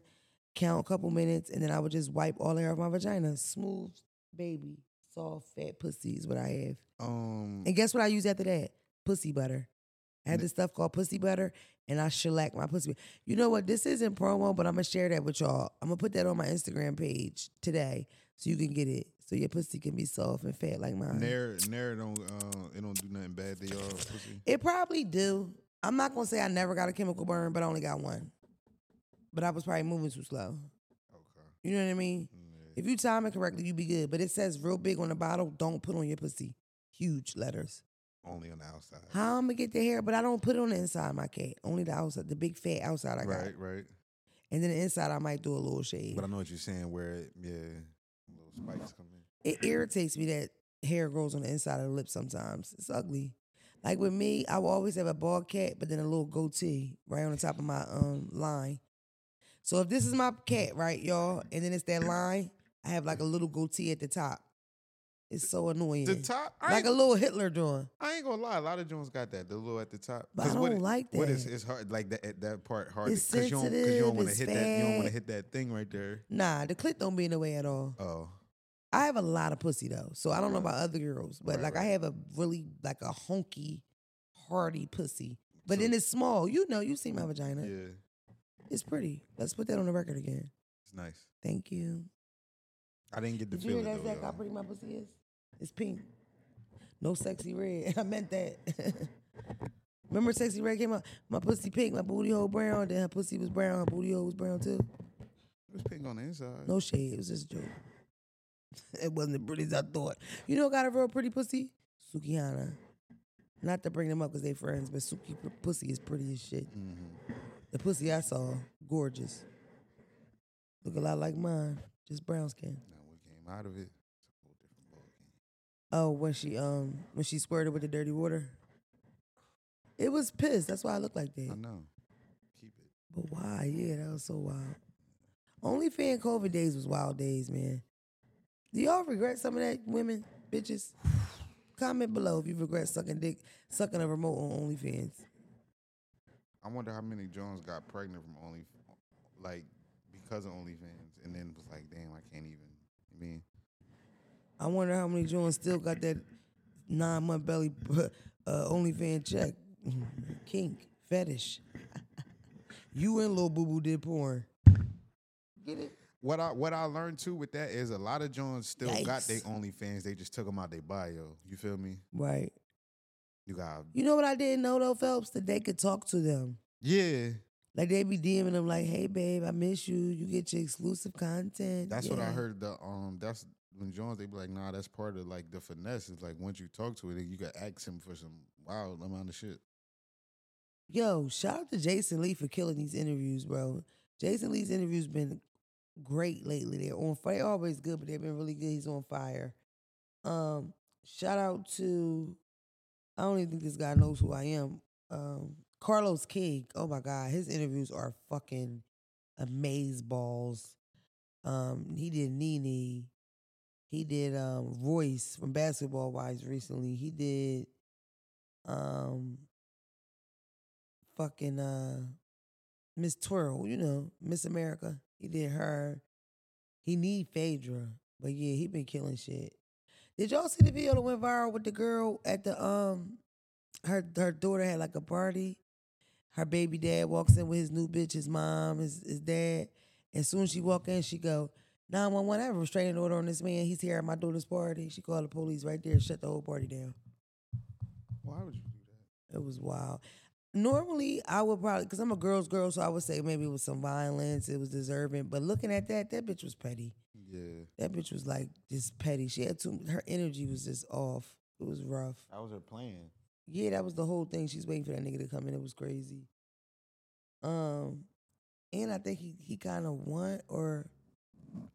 count a couple minutes, and then I would just wipe all the hair off my vagina. Smooth, baby, soft, fat pussy is what I have. Um, And guess what I use after that? Pussy butter. I had this stuff called pussy butter, and I shellac my pussy. You know what? This isn't promo, but I'm gonna share that with y'all. I'm gonna put that on my Instagram page today, so you can get it, so your pussy can be soft and fat like mine. Nair, Nair don't, uh, it don't do nothing bad to y'all pussy. It probably do. I'm not gonna say I never got a chemical burn, but I only got one. But I was probably moving too slow. Okay. You know what I mean? If you time it correctly, you be good. But it says real big on the bottle, don't put on your pussy. Huge letters. Only on the outside. How I'm gonna get the hair, but I don't put it on the inside of my cat. Only the outside, the big fat outside I got. Right, right. And then the inside I might do a little shade. But I know what you're saying. Where, it, yeah, little spikes come in. it irritates me that hair grows on the inside of the lip sometimes. It's ugly. Like with me, I will always have a bald cat, but then a little goatee right on the top of my um line. So if this is my cat, right, y'all, and then it's that line, I have like a little goatee at the top. It's so annoying. The top, I like a little Hitler doing. I ain't gonna lie. A lot of Jones got that. The little at the top. But I don't it- like What is it's hard like that that part hard It's because you don't don't want to hit that you don't want to hit that thing right there. Nah, the clit don't be in the way at all. Oh, I have a lot of pussy though, so I don't know about other girls, but Right, like I have a really like a honky, hardy pussy. But So- then it's small. You know, you see my vagina. yeah, It's pretty. Let's put that on the record again. it's nice. Thank you. I didn't get the Did you hear that. Zach? How pretty my pussy is? It's pink. No Sexyy Red. I meant that. Remember Sexyy Red came out? My pussy pink, my booty hole brown. Then her pussy was brown. Her booty hole was brown too. It was pink on the inside. No shade. It was just a joke. it wasn't as pretty as I thought. You know, who got a real pretty pussy. Sukihana. Not to bring them up because they friends, but Suki pussy is pretty as shit. Mhm. The pussy I saw, gorgeous. Look a lot like mine, just brown skin. Now what came out of it? It's a whole different ballgame. Oh, when she um when she squirted with the dirty water. It was pissed. That's why I look like that. I know. Keep it. But why? Yeah, that was so wild. Only fan COVID days was wild days, man. Do y'all regret some of that, women, bitches? Comment below if you regret sucking dick, sucking a remote on OnlyFans. I wonder how many Jones got pregnant from only like because of OnlyFans, and then was like, damn, I can't even. I mean, I wonder how many Jones still got that nine month belly uh, OnlyFans check. Kink, fetish. you and Lil Boo Boo did porn. Get it? what I what I learned too with that is a lot of Jones still got Yikes. their OnlyFans. They just took them out their bio. You feel me? Right. You got You know what I didn't know though, Phelps? That they could talk to them. yeah. Like they be DMing them like, "Hey babe, I miss you. You get your exclusive content." That's what I heard. The um, that's when Jones they be like, nah, that's part of like the finesse. Is like once you talk to it, you got ask him for some wild amount of shit. Yo, shout out to Jason Lee for killing these interviews, bro. Jason Lee's interviews been great lately. They're on fire. They're always good, but they've been really good. He's on fire. Um, shout out to I don't even think this guy knows who I am. Um, Carlos King. Oh my God, his interviews are fucking amaze balls. Um, he did Nene. He did um Royce from Basketball Wives recently. He did um fucking uh Miss Twirl, you know, Miss America. He did her. He need Phaedra. But yeah, he been killing shit. Did y'all see the video that went viral with the girl at the um her her daughter had like a party. Her baby dad walks in with his new bitch, his mom, his his dad. And soon as she walk in, she go, 911, I have a restraining order on this man. He's here at my daughter's party. She called the police right there, shut the whole party down. Why would you do that? It was wild. Normally, I would probably, because I'm a girl's girl, so I would say maybe it was some violence, it was deserving. But looking at that, that bitch was petty. Yeah, That bitch was like just petty. She had too, her energy was just off. It was rough. that was her plan. Yeah, that was the whole thing. She's waiting for that nigga to come in. It was crazy. Um, and I think he he kind of won or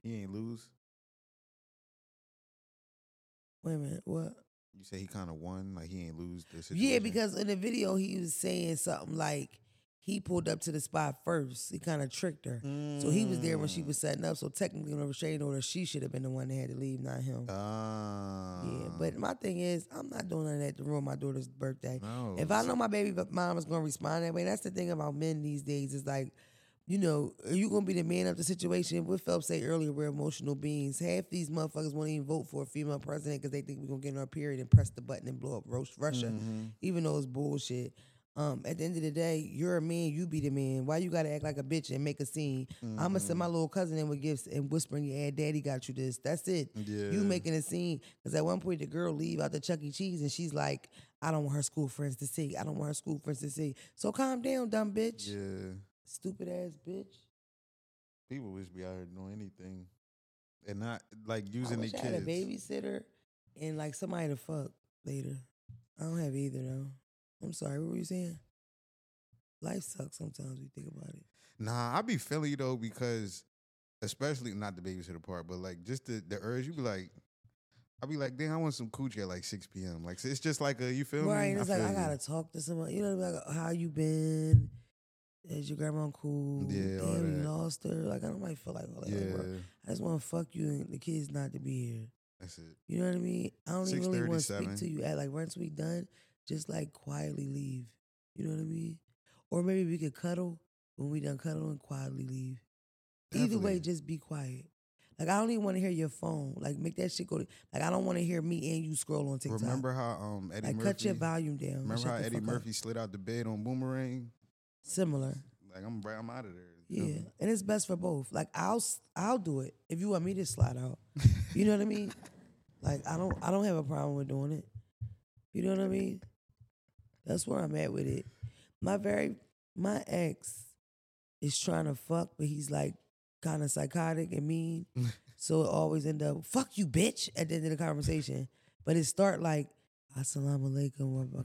He ain't lose. wait a minute, what? You say he kind of won, like he ain't lose the situation. Yeah, because in the video he was saying something like he pulled up to the spot first. He kind of tricked her. So he was there when Mm. she was setting up. So technically, on a restraining order, she should have been the one that had to leave, not him. Ah, yeah, but my thing is, I'm not doing none of that to ruin my daughter's birthday. no. If I know my baby but mom is gonna respond that way, that's the thing about men these days. Is like, you know, are you gonna be the man of the situation? What Phelps said earlier, we're emotional beings. Half these motherfuckers won't even vote for a female president because they think we're gonna get in our period and press the button and blow up Russia, Mhm. even though it's bullshit. Um, at the end of the day, you're a man, you be the man. Why you gotta act like a bitch and make a scene? I'ma send my little cousin in with gifts and whispering, "Yeah, daddy got you this." That's it. Yeah. You making a scene because at one point the girl leave out the Chuck E. Cheese and she's like, "I don't want her school friends to see. I don't want her school friends to see." So calm down, dumb bitch. Yeah, Stupid ass bitch. people wish we out here doing anything, and not like I using the wish I had a babysitter and like somebody to fuck later. I don't have either though. I'm sorry. What were you saying? Life sucks sometimes. We think about it. Nah, I be feeling you though because, especially not the babysitter part, but like just the the urge. You be like, I'd be like, dang, I want some coochie at like six p.m. Like it's just like a you feel Right. me? And it's like I gotta talk to someone. You know, like how you been? Is your grandma cool? Yeah, all Damn, you lost her. Like I don't might feel like. Like, Yeah, bro, I just want to fuck you and the kids not to be here. that's it. You know what I mean? I don't even really want to speak to you at like once we done, just like quietly leave. You know what I mean? Or maybe we could cuddle when we done cuddle and quietly leave. Either way, just be quiet. Like I don't even want to hear your phone. Like make that shit go. To, like I don't want to hear me and you scroll on TikTok. Remember how um Eddie like Murphy? cut your volume down. remember how Eddie fuck up. Murphy slid out the bed on Boomerang? Similar. Like I'm I'm out of there. Yeah, and it's best for both. Like I'll I'll do it if you want me to slide out. You know what I mean? Like I don't I don't have a problem with doing it. You know what I mean? That's where I'm at with it. My very my ex is trying to fuck, but he's like kind of psychotic and mean. so it always end up fuck you, bitch, at the end of the conversation. But it start like Assalamu alaikum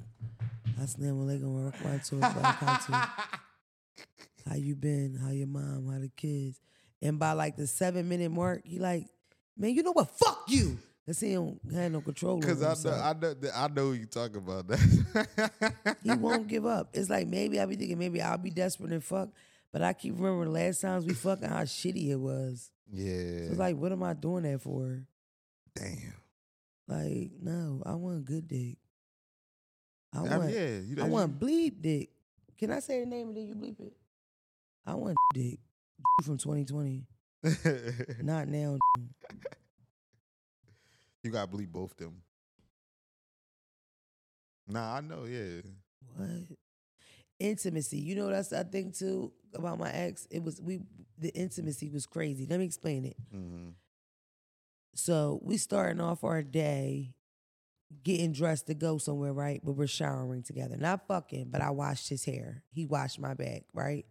Assalamu alaikum wa rahmatullahi wa barakatuh. How you been? How your mom? How the kids? And by like the seven minute mark, he like, man, you know what? Fuck you. Cause he don't have no control over Cause I know. I know, I know you talking about that. he won't give up. It's like maybe I'll be thinking maybe I'll be desperate and fuck, but I keep remembering the last times we fucked and how shitty it was. Yeah. So it's like, what am I doing that for? damn. Like, no, I want a good dick. I I want, yeah. You, I want bleep dick. Can I say the name and then you bleep it? I want dick from 2020, not now. you got to believe both them. Nah, I know. Yeah. What? Intimacy. You know that's I think too about my ex. It was we the intimacy was crazy. Let me explain it. hmm So we starting off our day getting dressed to go somewhere, right? But we're showering together. Not fucking, but I washed his hair. He washed my back, right?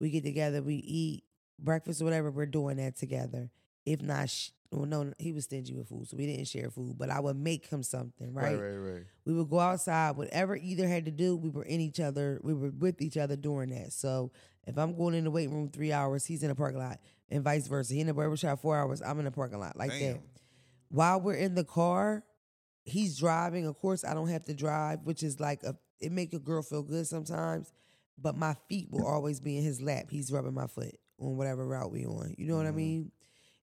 We get together, we eat breakfast or whatever, we're doing that together. If not, sh- well, no, he was stingy with food, so we didn't share food, but I would make him something, Right. Right. Right. we would go outside, whatever either had to do, we were in each other, we were with each other doing that. So if I'm going in the weight room three hours, he's in the parking lot, and vice versa. He in the barber shop four hours, I'm in the parking lot, like that. While we're in the car, he's driving. Of course, I don't have to drive, which is like a it make a girl feel good sometimes. But my feet will always be in his lap. He's rubbing my foot on whatever route we on. You know what I Mhm. mean?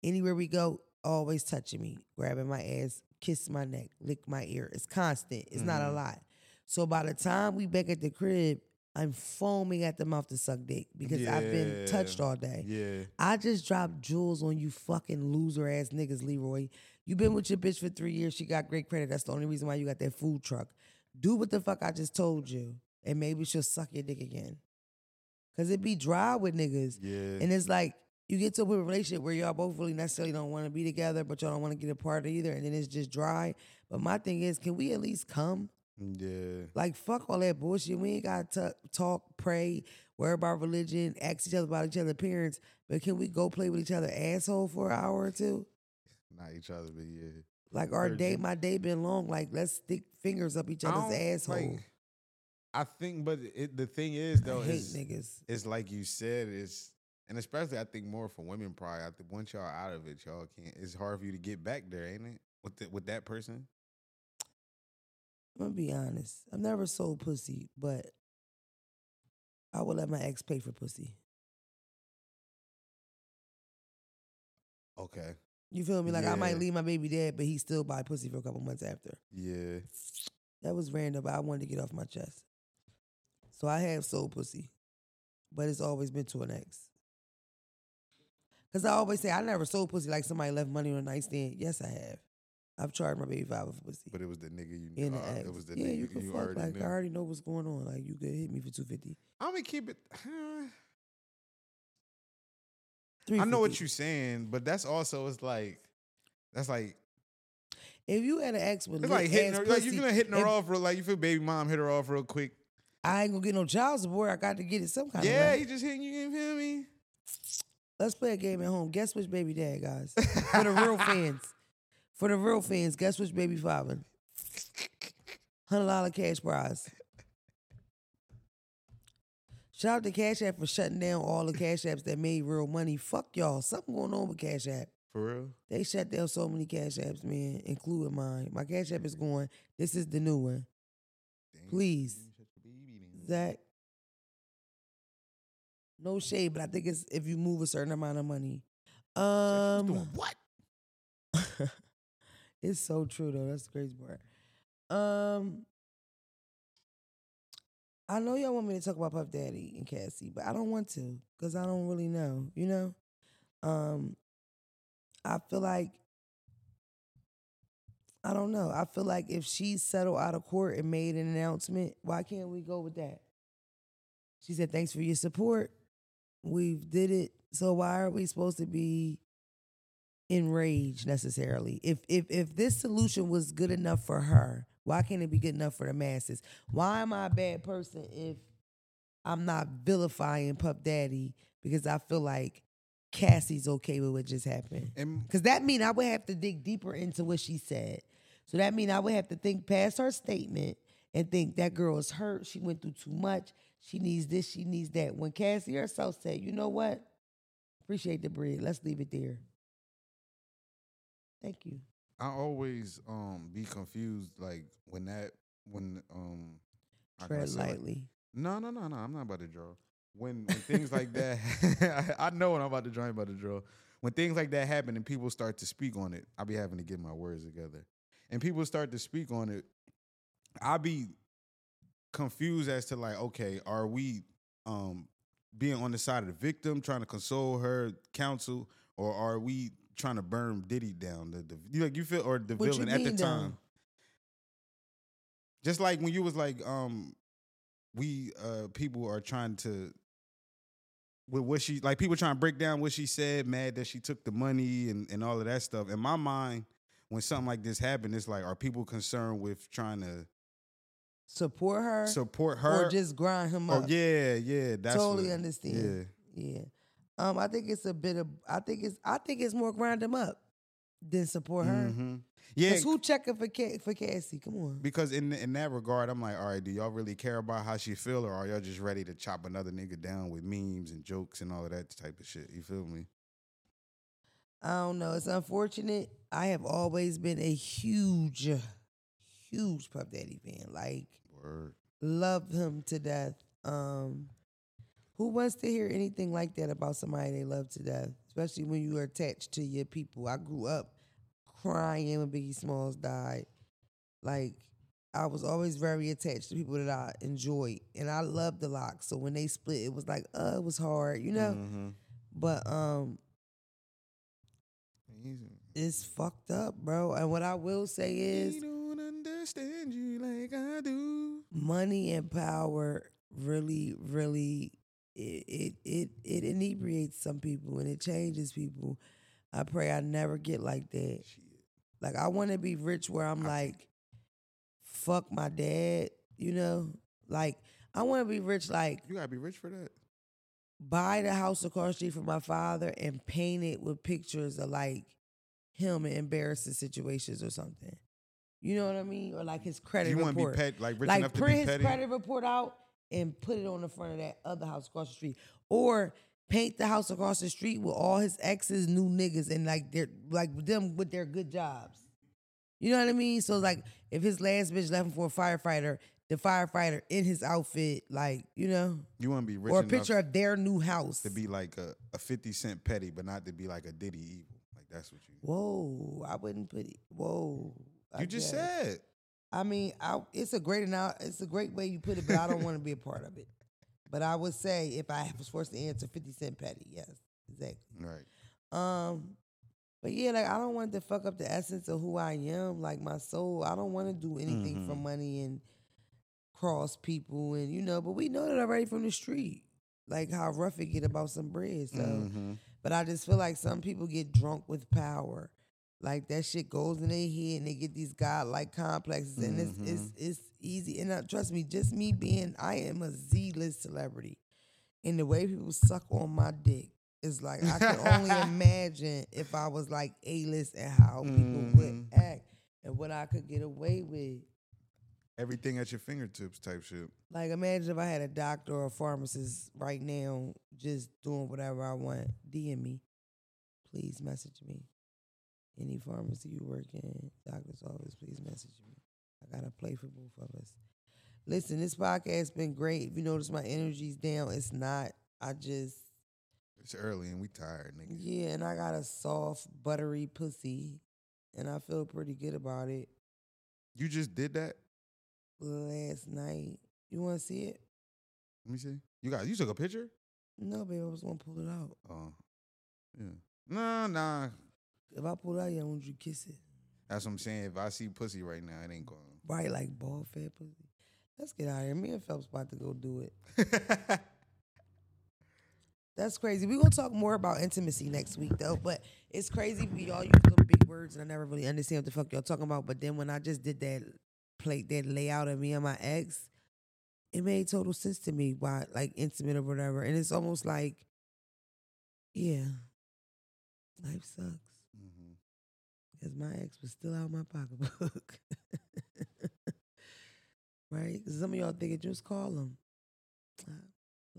Anywhere we go, always touching me, grabbing my ass, kiss my neck, lick my ear. It's constant. It's not a Mhm. lot. So by the time we back at the crib, I'm foaming at the mouth to suck dick because I've been touched all day. Yeah. I just dropped jewels on you fucking loser ass niggas, Leroy. You been with your bitch for three years. She got great credit. That's the only reason why you got that food truck. Do what the fuck I just told you. And maybe she'll suck your dick again. Cause it be dry with niggas. Yeah. And it's like, you get to a relationship where y'all both really necessarily don't want to be together, but y'all don't want to get apart either, and then it's just dry. But my thing is, can we at least come? Yeah. Like fuck all that bullshit. We ain't got to talk, pray, worry about religion, ask each other about each other's parents, But can we go play with each other asshole for an hour or two? Not each other, but yeah. Like our day, my day been long. Like let's stick fingers up each other's asshole. like, I think, but it, the thing is though, I hate is niggas. it's like you said, it's and especially I think more for women. Probably, I think once y'all out of it, y'all can't. It's hard for you to get back there, ain't it? With the, with that person. I'm gonna be honest. I've never sold pussy, but I would let my ex pay for pussy. Okay. You feel me? Like I might leave my baby dead, but he still buy pussy for a couple months after. Yeah. That was random, but I wanted to get off my chest. So I have sold pussy, but it's always been to an ex. Cause I always say I never sold pussy like somebody left money on a nightstand. Yes, I have. I've charged my baby father for pussy. But it was the nigga you in knew. the uh, it was the yeah, nigga you can fuck. already Like knew. I already know what's going on. Like you could hit me for two fifty. I'm gonna keep it. I know what you're saying, but that's also it's like that's like If you had an ex with it's like hitting her. Like you're gonna hitting her if- off real like you feel baby mom hit her off real quick. I ain't gonna get no child support. I got to get it some kind of Yeah, he just hitting you. You feel me? Let's play a game at home. Guess which baby dad, guys. For the real fans. For the real fans, guess which baby father? Hundred dollar cash prize. Shout out to Cash App for shutting down all the Cash Apps that made real money. Fuck y'all. Something going on with Cash App. For real? They shut down so many Cash Apps, man, including mine. My Cash App is going. This is the new one. Damn, Please. you shut your baby down. Zach. No shade, but I think it's if you move a certain amount of money. Um, what? it's so true though. That's the crazy part. Um, I know y'all want me to talk about Puff Daddy and Cassie, but I don't want to because I don't really know. You know, um, I feel like I don't know. I feel like if she settled out of court and made an announcement, why can't we go with that? She said, "Thanks for your support. We've did it. So why are we supposed to be enraged necessarily? If if if this solution was good enough for her, why can't it be good enough for the masses? Why am I a bad person if I'm not vilifying Puff Daddy because I feel like Cassie's okay with what just happened? Because that mean I would have to dig deeper into what she said. So that mean I would have to think past her statement and think that girl is hurt. She went through too much. She needs this. She needs that. When Cassie herself said, "You know what? Appreciate the bread. Let's leave it there." Thank you. I always um be confused like when that when um I Tread say, like- lightly. No, no, no, no. I'm not about to draw. When when things like that, I, I know when I'm about to draw. I'm about to draw. When things like that happen and people start to speak on it, I'll be having to get my words together. And people start to speak on it, I'll be confused as to like, okay, are we um being on the side of the victim, trying to console her, counsel, or are we trying to burn Diddy down? The, the you like you feel or the What villain at the though? time. Just like when you was like, um, we uh people are trying to with what she like people trying to break down what she said, mad that she took the money and, and all of that stuff. In my mind, when something like this happened, it's like, are people concerned with trying to Support her, support her or just grind him up. Oh up. yeah, yeah, that's totally what- understand. Yeah. Um, I think it's a bit of. I think it's. I think it's more grind him up than support her. Mhm. yeah. Who checking for Ca- for Cassie? Come on. Because in in that regard, I'm like, all right, do y'all really care about how she feel, or are y'all just ready to chop another nigga down with memes and jokes and all of that type of shit? You feel me? I don't know. It's unfortunate. I have always been a huge, huge Puff Daddy fan. Like, Word. love him to death. Um, who wants to hear anything like that about somebody they love to death? Especially when you are attached to your people. I grew up crying when Biggie Smalls died. Like, I was always very attached to people that I enjoyed, and I loved the lock. So when they split, it was like, uh, it was hard, you know. Mhm. But um, it's fucked up, bro. And what I will say is don't understand you like I do. money and power really, really it it it, it inebriates some people and it changes people. I pray I never get like that. Shit. Like I want to be rich where I'm like, fuck my dad. You know, like I want to be rich. Like You gotta be rich for that. buy the house across the street from my father and paint it with pictures of like him in embarrassing situations or something. You know what I mean? Or like his credit you want to be pet, like rich like enough to be petty. print his credit report out and put it on the front of that other house across the street. Or paint the house across the street with all his exes, new niggas, and like they're like them with their good jobs. You know what I mean? So like if his last bitch left him for a firefighter, the firefighter in his outfit, like, you know, You want to be rich or a picture of their new house. to be like a, a fifty cent petty, but not to be like a Diddy evil. Like that's what you. Whoa, I wouldn't put it. Whoa, I You just guess. said. I mean, I, it's a great. It's a great way you put it, but I don't want to be a part of it. But I would say if I was forced to answer, fifty cent petty. Yes, exactly. Right. Um, but yeah, like I don't want to fuck up the essence of who I am, like my soul. I don't want to do anything for Mhm. money and cross people, and you know. But we know that already from the street, like how rough it get about some bread. So. Mhm. But I just feel like some people get drunk with power. Like that shit goes in their head and they get these godlike complexes and it's it's Mhm. it's easy. And uh, trust me, just me being I am a Z list celebrity. And the way people suck on my dick is like I can only imagine if I was like A list and how people would Mhm. act and what I could get away with. Everything at your fingertips, type shit. Like imagine if I had a doctor or a pharmacist right now just doing whatever I want. DM me. Please message me. Any pharmacy you work in, doctor's office, please message me. I got a play for both of us. Listen, this podcast has been great. If you notice my energy's down, it's not. I just It's early and we tired, nigga. yeah, and I got a soft, buttery pussy. And I feel pretty good about it. You just did that. Last night. You wanna see it? Let me see. You got you took a picture. No, baby, I was gonna pull it out. Oh, yeah. Nah, nah. If I pull out, yeah, I want you to kiss it. That's what I'm saying. If I see pussy right now, it ain't going. Right, like ball fed pussy. Let's get out of here. Me and Phelps about to go do it. That's crazy. We're gonna talk more about intimacy next week though. But it's crazy we all use some big words and I never really understand what the fuck y'all talking about. But then when I just did that plate that layout of me and my ex, it made total sense to me why like intimate or whatever. And it's almost like, yeah, life sucks. Because my ex was still out of my pocketbook. right? some of y'all think it just call them. I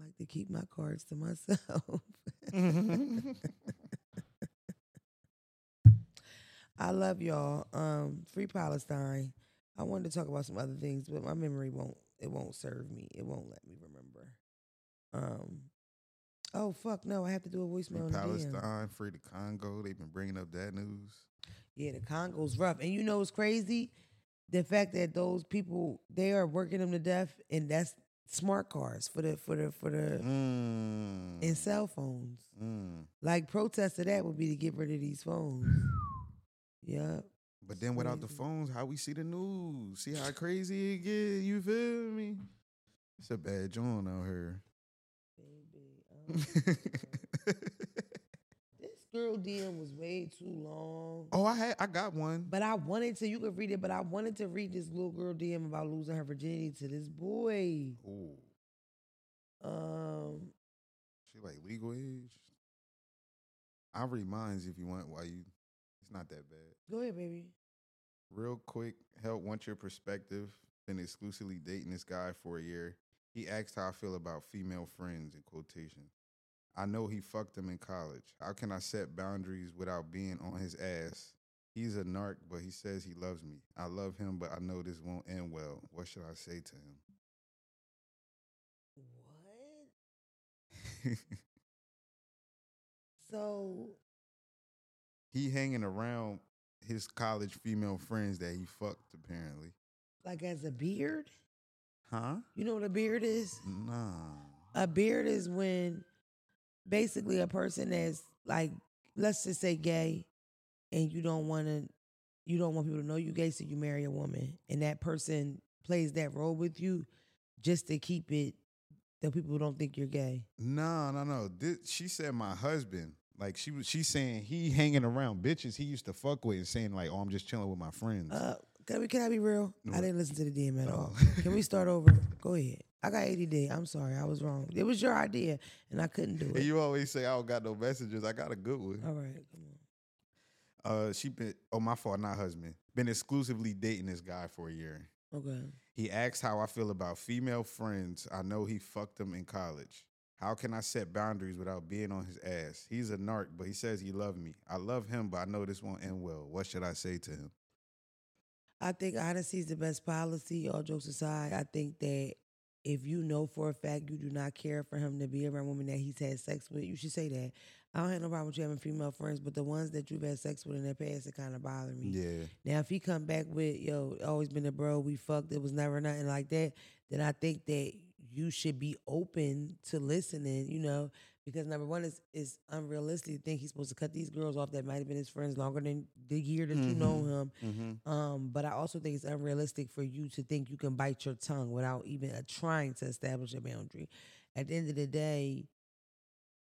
like to keep my cards to myself. I love y'all. Um, free Palestine. I wanted to talk about some other things, but my memory won't it won't serve me. It won't let me remember. Um Oh fuck no, I have to do a Free voicemail. on the Palestine, free the Congo. They've been bringing up that news. Yeah, the Congo's rough. And you know what's crazy? The fact that those people they are working them to death and that's smart cars for the for the for the Mm. and cell phones. Mm. Like protest of that would be to get rid of these phones. Yeah. But then without the phones, how we see the news? See how crazy it get? You feel me? It's a bad joint out here. Baby. this girl DM was way too long. oh, I had I got one. But I wanted to, you could read it, but I wanted to read this little girl DM about losing her virginity to this boy. Oh, Um, she like legal age. I'll read mines if you want. Why you? It's not that bad. go ahead, baby. Real quick, help want your perspective. Been exclusively dating this guy for a year. He asked how I feel about female friends in quotation. I know he fucked them in college. How can I set boundaries without being on his ass? He's a narc, but he says he loves me. I love him, but I know this won't end well. What should I say to him? What? So he hanging around his college female friends that he fucked apparently. like as a beard? Huh? You know what a beard is? Nah. A beard is when basically a person that's like, let's just say gay, and you don't want to, you don't want people to know you gay, so you marry a woman, and that person plays that role with you just to keep it that people don't think you're gay? No, no, no. This, she said my husband. Like she was, she's saying he hanging around bitches he used to fuck with, and saying like, "Oh, I'm just chilling with my friends." Uh, can, we, can I be real? I didn't listen to the DM at Oh. all. Can we start over? Go ahead. I got ADD. I'm sorry. I was wrong. It was your idea, and I couldn't do and it. you always say I don't got no messages. I got a good one. All right, come on. Uh, she been. Oh, my fault. Not husband. Been exclusively dating this guy for a year. Okay. He asked how I feel about female friends. I know he fucked them in college. How can I set boundaries without being on his ass? He's a narc, but he says he loved me. I love him, but I know this won't end well. What should I say to him? I think honesty is the best policy. All jokes aside, I think that if you know for a fact you do not care for him to be around women that he's had sex with, you should say that. I don't have no problem with you having female friends, but the ones that you've had sex with in the past, it kind of bother me. Yeah. Now, if he come back with, yo, always been a bro, we fucked, it was never nothing like that, then I think that you should be open to listening, you know, because number one is is unrealistic to think he's supposed to cut these girls off that might have been his friends longer than the year that you know him. Mm-hmm. Um, but I also think it's unrealistic for you to think you can bite your tongue without even uh, trying to establish a boundary. At the end of the day,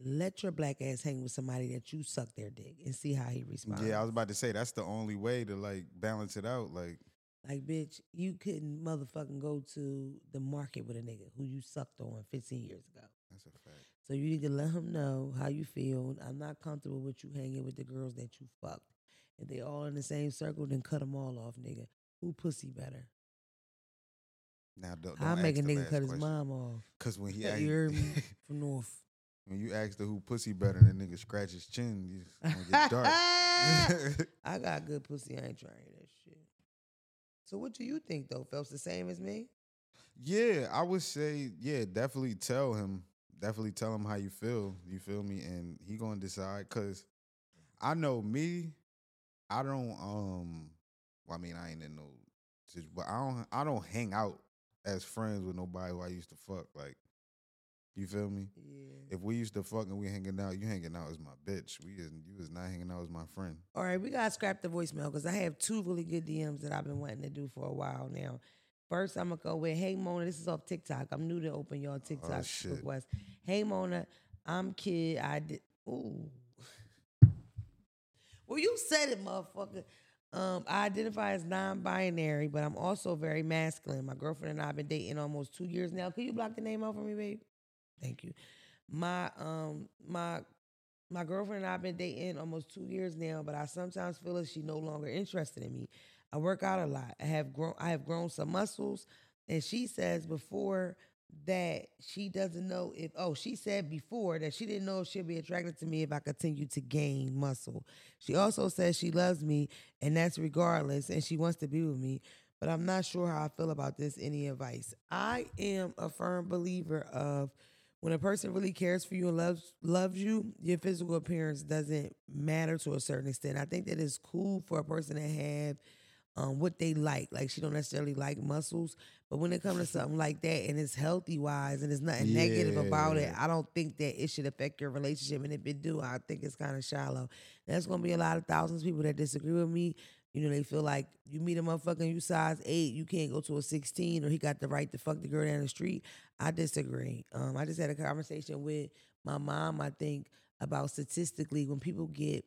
let your black ass hang with somebody that you suck their dick and see how he responds. Yeah, I was about to say that's the only way to like balance it out. Like, Like, bitch, you couldn't motherfucking go to the market with a nigga who you sucked on 15 years ago. that's a fact. So you need to let him know how you feel. I'm not comfortable with you hanging with the girls that you fucked. If they all in the same circle, then cut them all off, nigga. Who pussy better? Now, don't, I'll make a nigga cut his mom off. Because when he asked, you heard me from North. when you ask the who pussy better, and the nigga scratch his chin, you gonna get dark. I got good pussy. I ain't trying that shit. So what do you think though? Phelps the same as me? Yeah, I would say, yeah, definitely tell him. Definitely tell him how you feel. You feel me? And he gonna decide. Cause I know me, I don't um well, I mean I ain't in no but I don't I don't hang out as friends with nobody who I used to fuck. Like, you feel me? Yeah. If we used to fuck and we hanging out, you hanging out as my bitch. We is you was not hanging out as my friend. All right, we gotta scrap the voicemail because I have two really good DMs that I've been wanting to do for a while now. First, I'm gonna go with Hey Mona. This is off TikTok. I'm new to open y'all TikTok Oh, request. Hey Mona, I'm kid. I did. Ooh. Well, you said it, motherfucker. Um, I identify as non-binary, but I'm also very masculine. My girlfriend and I have been dating almost two years now. Can you block the name out for me, babe? Thank you. My um my my girlfriend and I've been dating almost two years now, but I sometimes feel as she no longer interested in me. I work out a lot. I have grown I have grown some muscles, and she says before that she doesn't know if oh she said before that she didn't know if she'd be attracted to me if I continue to gain muscle. She also says she loves me and that's regardless and she wants to be with me, but I'm not sure how I feel about this. Any advice? I am a firm believer of when a person really cares for you and loves loves you, your physical appearance doesn't matter to a certain extent. I think that it's cool for a person to have um, what they like. Like she don't necessarily like muscles, but when it comes to something like that and it's healthy wise and there's nothing negative about it, I don't think that it should affect your relationship. And if it do, I think it's kind of shallow. There's gonna be a lot of thousands of people that disagree with me. You know, they feel like you meet a motherfucker and you size eight, you can't go to a 16, or he got the right to fuck the girl down the street. I disagree. Um, I just had a conversation with my mom, I think, about statistically when people get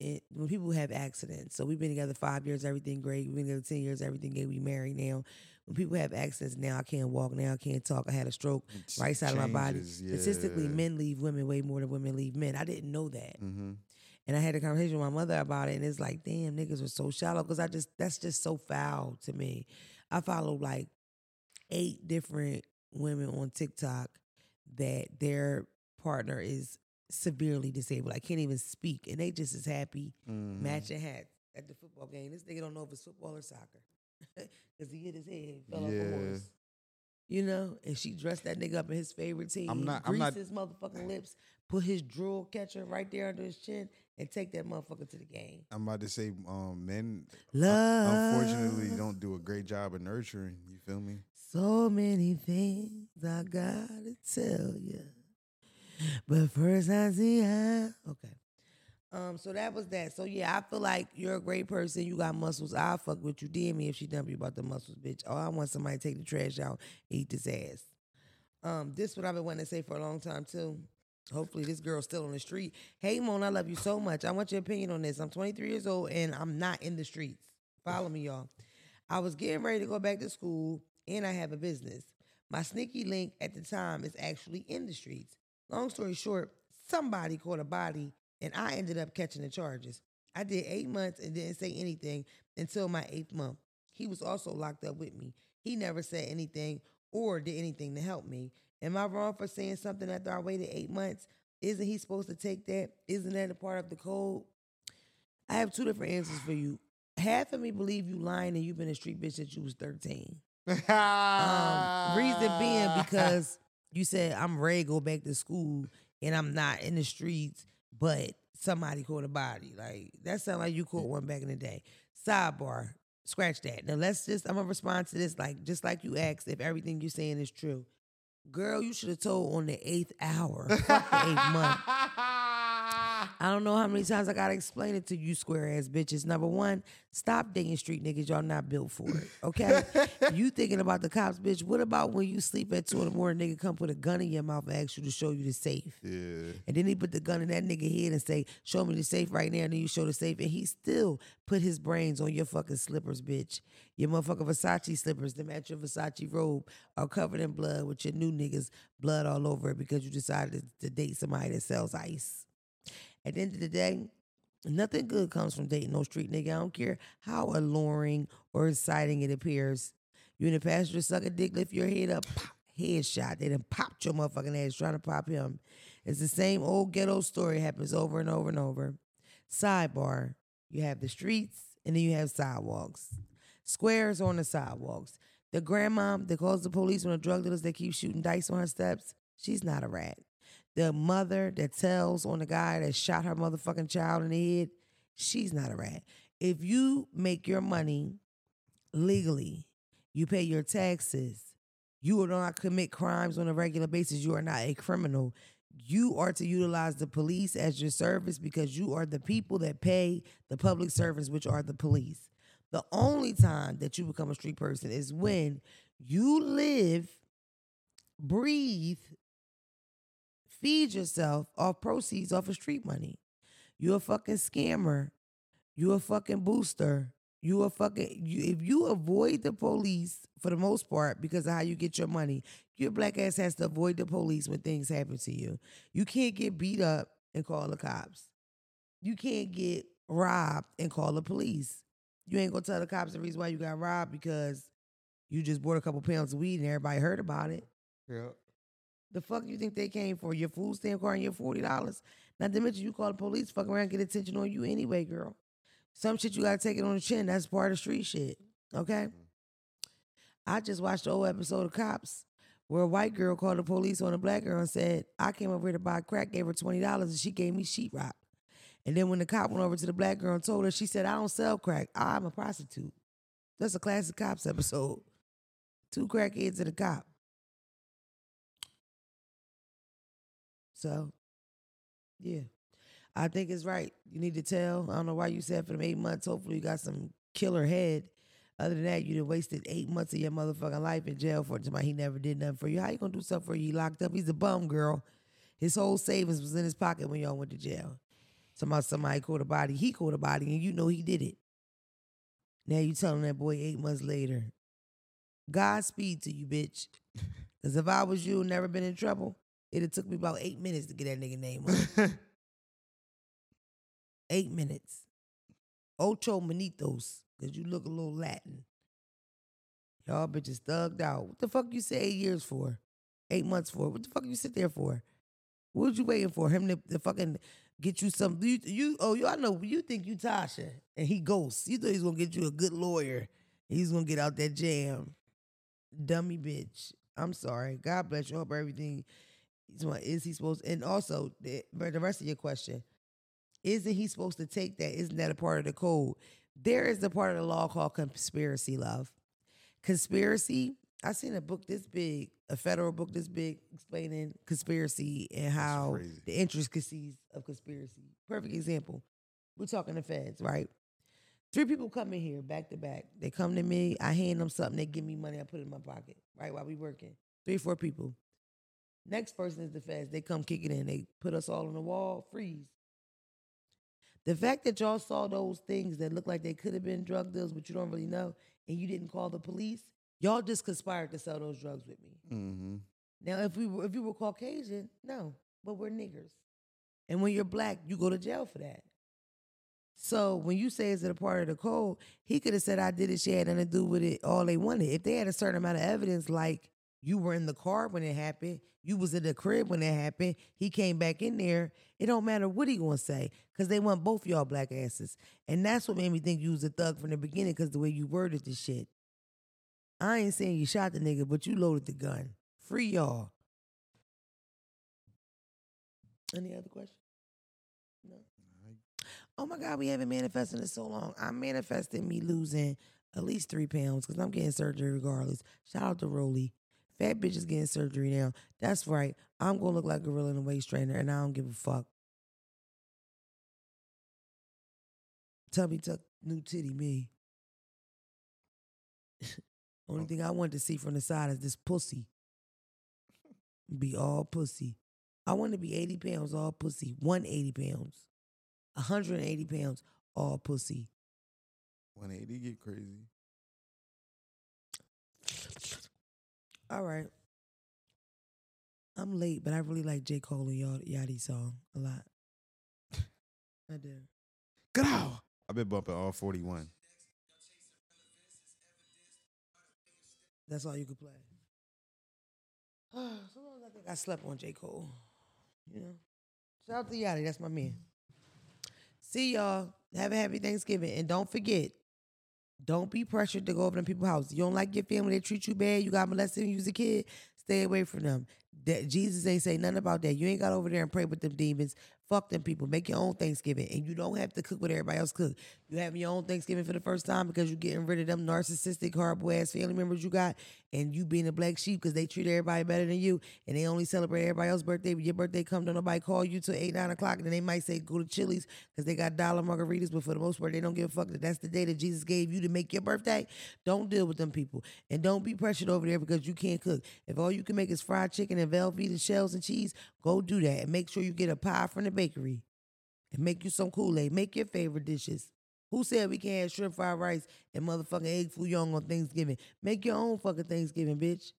it, when people have accidents. So we've been together five years, everything great. We've been together 10 years, everything great. We married now. When people have accidents now, I can't walk now, I can't talk. I had a stroke, It right side of my body. changes, Statistically, men leave women way more than women leave men. I didn't know that. Mm-hmm. And I had a conversation with my mother about it, and it's like, damn, niggas are so shallow because I just that's just so foul to me. I follow like eight different women on TikTok that their partner is severely disabled. I can't even speak, and they just as happy Mm-hmm. matching hats at the football game. This nigga don't know if it's football or soccer because he hit his head, he fell off Yeah. a horse. You know, and she dressed that nigga up in his favorite team. I'm not- I'm not- his motherfucking lips, put his drool catcher right there under his chin, and take that motherfucker to the game. I'm about to say, um, men Love, unfortunately don't do a great job of nurturing. You feel me? So many things I gotta tell you, but first I see I okay. Um, so that was that. So yeah, I feel like you're a great person. You got muscles. I'll fuck with you. DM me if she dump you about the muscles, bitch. Oh, I want somebody to take the trash out, eat this ass. Um, this what I've been wanting to say for a long time too. Hopefully this girl's still on the street. Hey Mon, I love you so much. I want your opinion on this. I'm 23 years old and I'm not in the streets. Follow me, y'all. I was getting ready to go back to school and I have a business. My sneaky link at the time is actually in the streets. Long story short, somebody caught a body and I ended up catching the charges. I did eight months and didn't say anything until my eighth month. He was also locked up with me. He never said anything or did anything to help me. Am I wrong for saying something after I waited eight months? Isn't he supposed to take that? Isn't that a part of the code? I have two different answers for you. Half of me believe you lying and you've been a street bitch since you was 13. Um, reason being because you said I'm ready to go back to school and I'm not in the streets, but somebody caught a body. Like that sounds like you caught one back in the day. Sidebar, scratch that. Now let's just I'm gonna respond to this like just like you asked if everything you're saying is true. Girl, you should have told on the eighth hour. Eighth month. I don't know how many times I gotta explain it to you, square ass bitches. Number one, stop dating street niggas. Y'all not built for it. Okay? you thinking about the cops, bitch. What about when you sleep at two in the morning, nigga come put a gun in your mouth and ask you to show you the safe? yeah. And then he put the gun in that nigga head and say, Show me the safe right now. And then you show the safe. And he still put his brains on your fucking slippers, bitch. Your motherfucking Versace slippers that match your Versace robe are covered in blood with your new niggas blood all over it because you decided to date somebody that sells ice. At the end of the day, nothing good comes from dating no street nigga. I don't care how alluring or exciting it appears. You in the passenger suck a dick, lift your head up, pop, headshot. They done popped your motherfucking ass trying to pop him. It's the same old ghetto story happens over and over and over. Sidebar, you have the streets and then you have sidewalks. Squares on the sidewalks. The grandma that calls the police on the drug dealers that keep shooting dice on her steps, she's not a rat. The mother that tells on the guy that shot her motherfucking child in the head, she's not a rat. If you make your money legally, you pay your taxes, you will not commit crimes on a regular basis, you are not a criminal. You are to utilize the police as your service because you are the people that pay the public servants, which are the police. The only time that you become a street person is when you live, breathe, feed yourself off proceeds off of street money. You a fucking scammer. You a fucking booster. You a fucking you, if you avoid the police for the most part because of how you get your money, your black ass has to avoid the police when things happen to you. You can't get beat up and call the cops. You can't get robbed and call the police. You ain't gonna tell the cops the reason why you got robbed because you just bought a couple pounds of weed and everybody heard about it. Yeah. The fuck you think they came for? Your food stamp card and your forty dollars. Not to mention you call the police, fuck around, get attention on you anyway, girl. Some shit you gotta take it on the chin. That's part of street shit. Okay. Mm-hmm. I just watched the old episode of Cops where a white girl called the police on a black girl and said, I came over here to buy crack, gave her twenty dollars, and she gave me sheetrock. And then when the cop went over to the black girl and told her, she said, I don't sell crack. I'm a prostitute. That's a classic cops episode. Two crackheads and a cop. So, yeah, I think it's right. You need to tell. I don't know why you said for them eight months. Hopefully, you got some killer head. Other than that, you done wasted eight months of your motherfucking life in jail for somebody he never did nothing for you. How you gonna do something for you? He locked up. He's a bum, girl. His whole savings was in his pocket when y'all went to jail. Somebody, somebody caught a body. He caught a body, and you know he did it. Now you telling that boy eight months later, Godspeed to you, bitch. Because if I was you never been in trouble, have took me about eight minutes to get that nigga name on. eight minutes. Ocho Manitos, because you look a little Latin. Y'all bitches thugged out. What the fuck you say eight years for? Eight months for? What the fuck you sit there for? What was you waiting for? Him to, to fucking get you some you, you oh you I know you think you Tasha and he ghosts. You thought he's gonna get you a good lawyer. He's gonna get out that jam. Dummy bitch. I'm sorry. God bless you. Hope everything is he supposed and also the, the rest of your question, isn't he supposed to take that? Isn't that a part of the code? There is a part of the law called conspiracy love. Conspiracy, I seen a book this big, a federal book this big, explaining conspiracy and how the intricacies of conspiracy. Perfect example. We're talking the feds, right? Three people come in here back to back. They come to me, I hand them something, they give me money, I put it in my pocket, right? While we working. Three, four people. Next person is the feds. They come kicking in. They put us all on the wall, freeze. The fact that y'all saw those things that look like they could have been drug deals, but you don't really know, and you didn't call the police, y'all just conspired to sell those drugs with me. Mm-hmm. Now, if we were, if you were Caucasian, no, but we're niggers, and when you're black, you go to jail for that. So when you say is it a part of the code, he could have said I did it. She had nothing to do with it. All they wanted, if they had a certain amount of evidence, like you were in the car when it happened, you was in the crib when it happened, he came back in there. It don't matter what he gonna say, cause they want both y'all black asses, and that's what made me think you was a thug from the beginning, cause the way you worded the shit. I ain't saying you shot the nigga, but you loaded the gun. Free y'all. Any other questions? No. Oh my God, we haven't manifested in so long. I manifested me losing at least three pounds because I'm getting surgery regardless. Shout out to Rolly. Fat bitch is getting surgery now. That's right. I'm gonna look like a gorilla in a waist trainer, and I don't give a fuck. Tubby tuck new titty me. Only oh. thing I want to see from the side is this pussy. Be all pussy. I want to be 80 pounds, all pussy. 180 pounds. 180 pounds, all pussy. 180 get crazy. All right. I'm late, but I really like J. Cole and Yachty Yachty song a lot. I do. Get out. I've been bumping all 41. That's all you could play. Sometimes I think I slept on J. Cole. You know? Shout out to Yachty. That's my man. See y'all. Have a happy Thanksgiving. And don't forget, don't be pressured to go over to people's house. You don't like your family, they treat you bad, you got molested when you was a kid, stay away from them. That Jesus ain't say nothing about that. You ain't got over there and pray with them demons. Fuck them people. Make your own Thanksgiving. And you don't have to cook what everybody else cook. You having your own Thanksgiving for the first time because you're getting rid of them narcissistic, horrible ass family members you got, and you being a black sheep because they treat everybody better than you, and they only celebrate everybody else's birthday. When your birthday come, don't nobody call you till eight, nine o'clock, and then they might say go to Chili's because they got dollar margaritas, but for the most part, they don't give a fuck that that's the day that Jesus gave you to make your birthday. Don't deal with them people, and don't be pressured over there because you can't cook. If all you can make is fried chicken and Velveeta shells and cheese, go do that, and make sure you get a pie from the bakery, and make you some Kool Aid. Make your favorite dishes. Who said we can't have shrimp fried rice and motherfucking egg foo young on Thanksgiving? Make your own fucking Thanksgiving, bitch.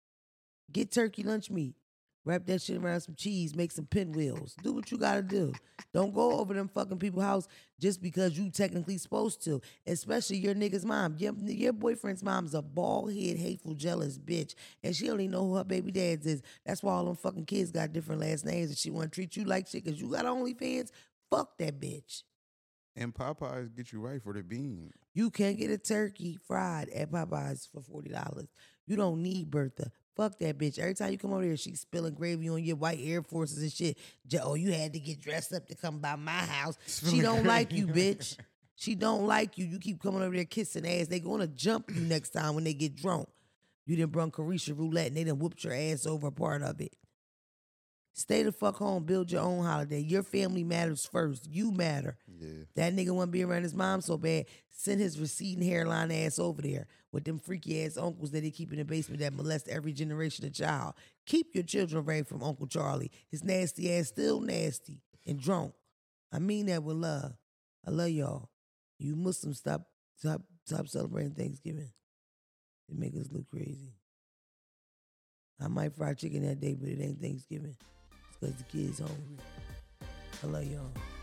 Get turkey lunch meat. Wrap that shit around some cheese, make some pinwheels. Do what you gotta do. Don't go over them fucking people's house just because you technically supposed to. Especially your nigga's mom. Your, your boyfriend's mom's a bald head, hateful, jealous bitch. And she only know who her baby dad's is. That's why all them fucking kids got different last names and she wanna treat you like shit because you got OnlyFans. Fuck that bitch. And Popeyes get you right for the bean. You can't get a turkey fried at Popeyes for forty dollars. You don't need Bertha. Fuck that bitch. Every time you come over here, she's spilling gravy on your white Air Forces and shit. Oh, you had to get dressed up to come by my house. She don't like you, bitch. She don't like you. You keep coming over there kissing ass. They gonna jump you next time when they get drunk. You didn't brung Carisha roulette and they done whooped your ass over part of it. Stay the fuck home. Build your own holiday. Your family matters first. You matter. Yeah. That nigga want to be around his mom so bad. Send his receding hairline ass over there with them freaky ass uncles that they keep in the basement that molest every generation of child. Keep your children away from Uncle Charlie. His nasty ass still nasty and drunk. I mean that with love. I love y'all. You Muslims stop stop stop celebrating Thanksgiving. It make us look crazy. I might fry chicken that day, but it ain't Thanksgiving. Because the kids hungry. I love y'all.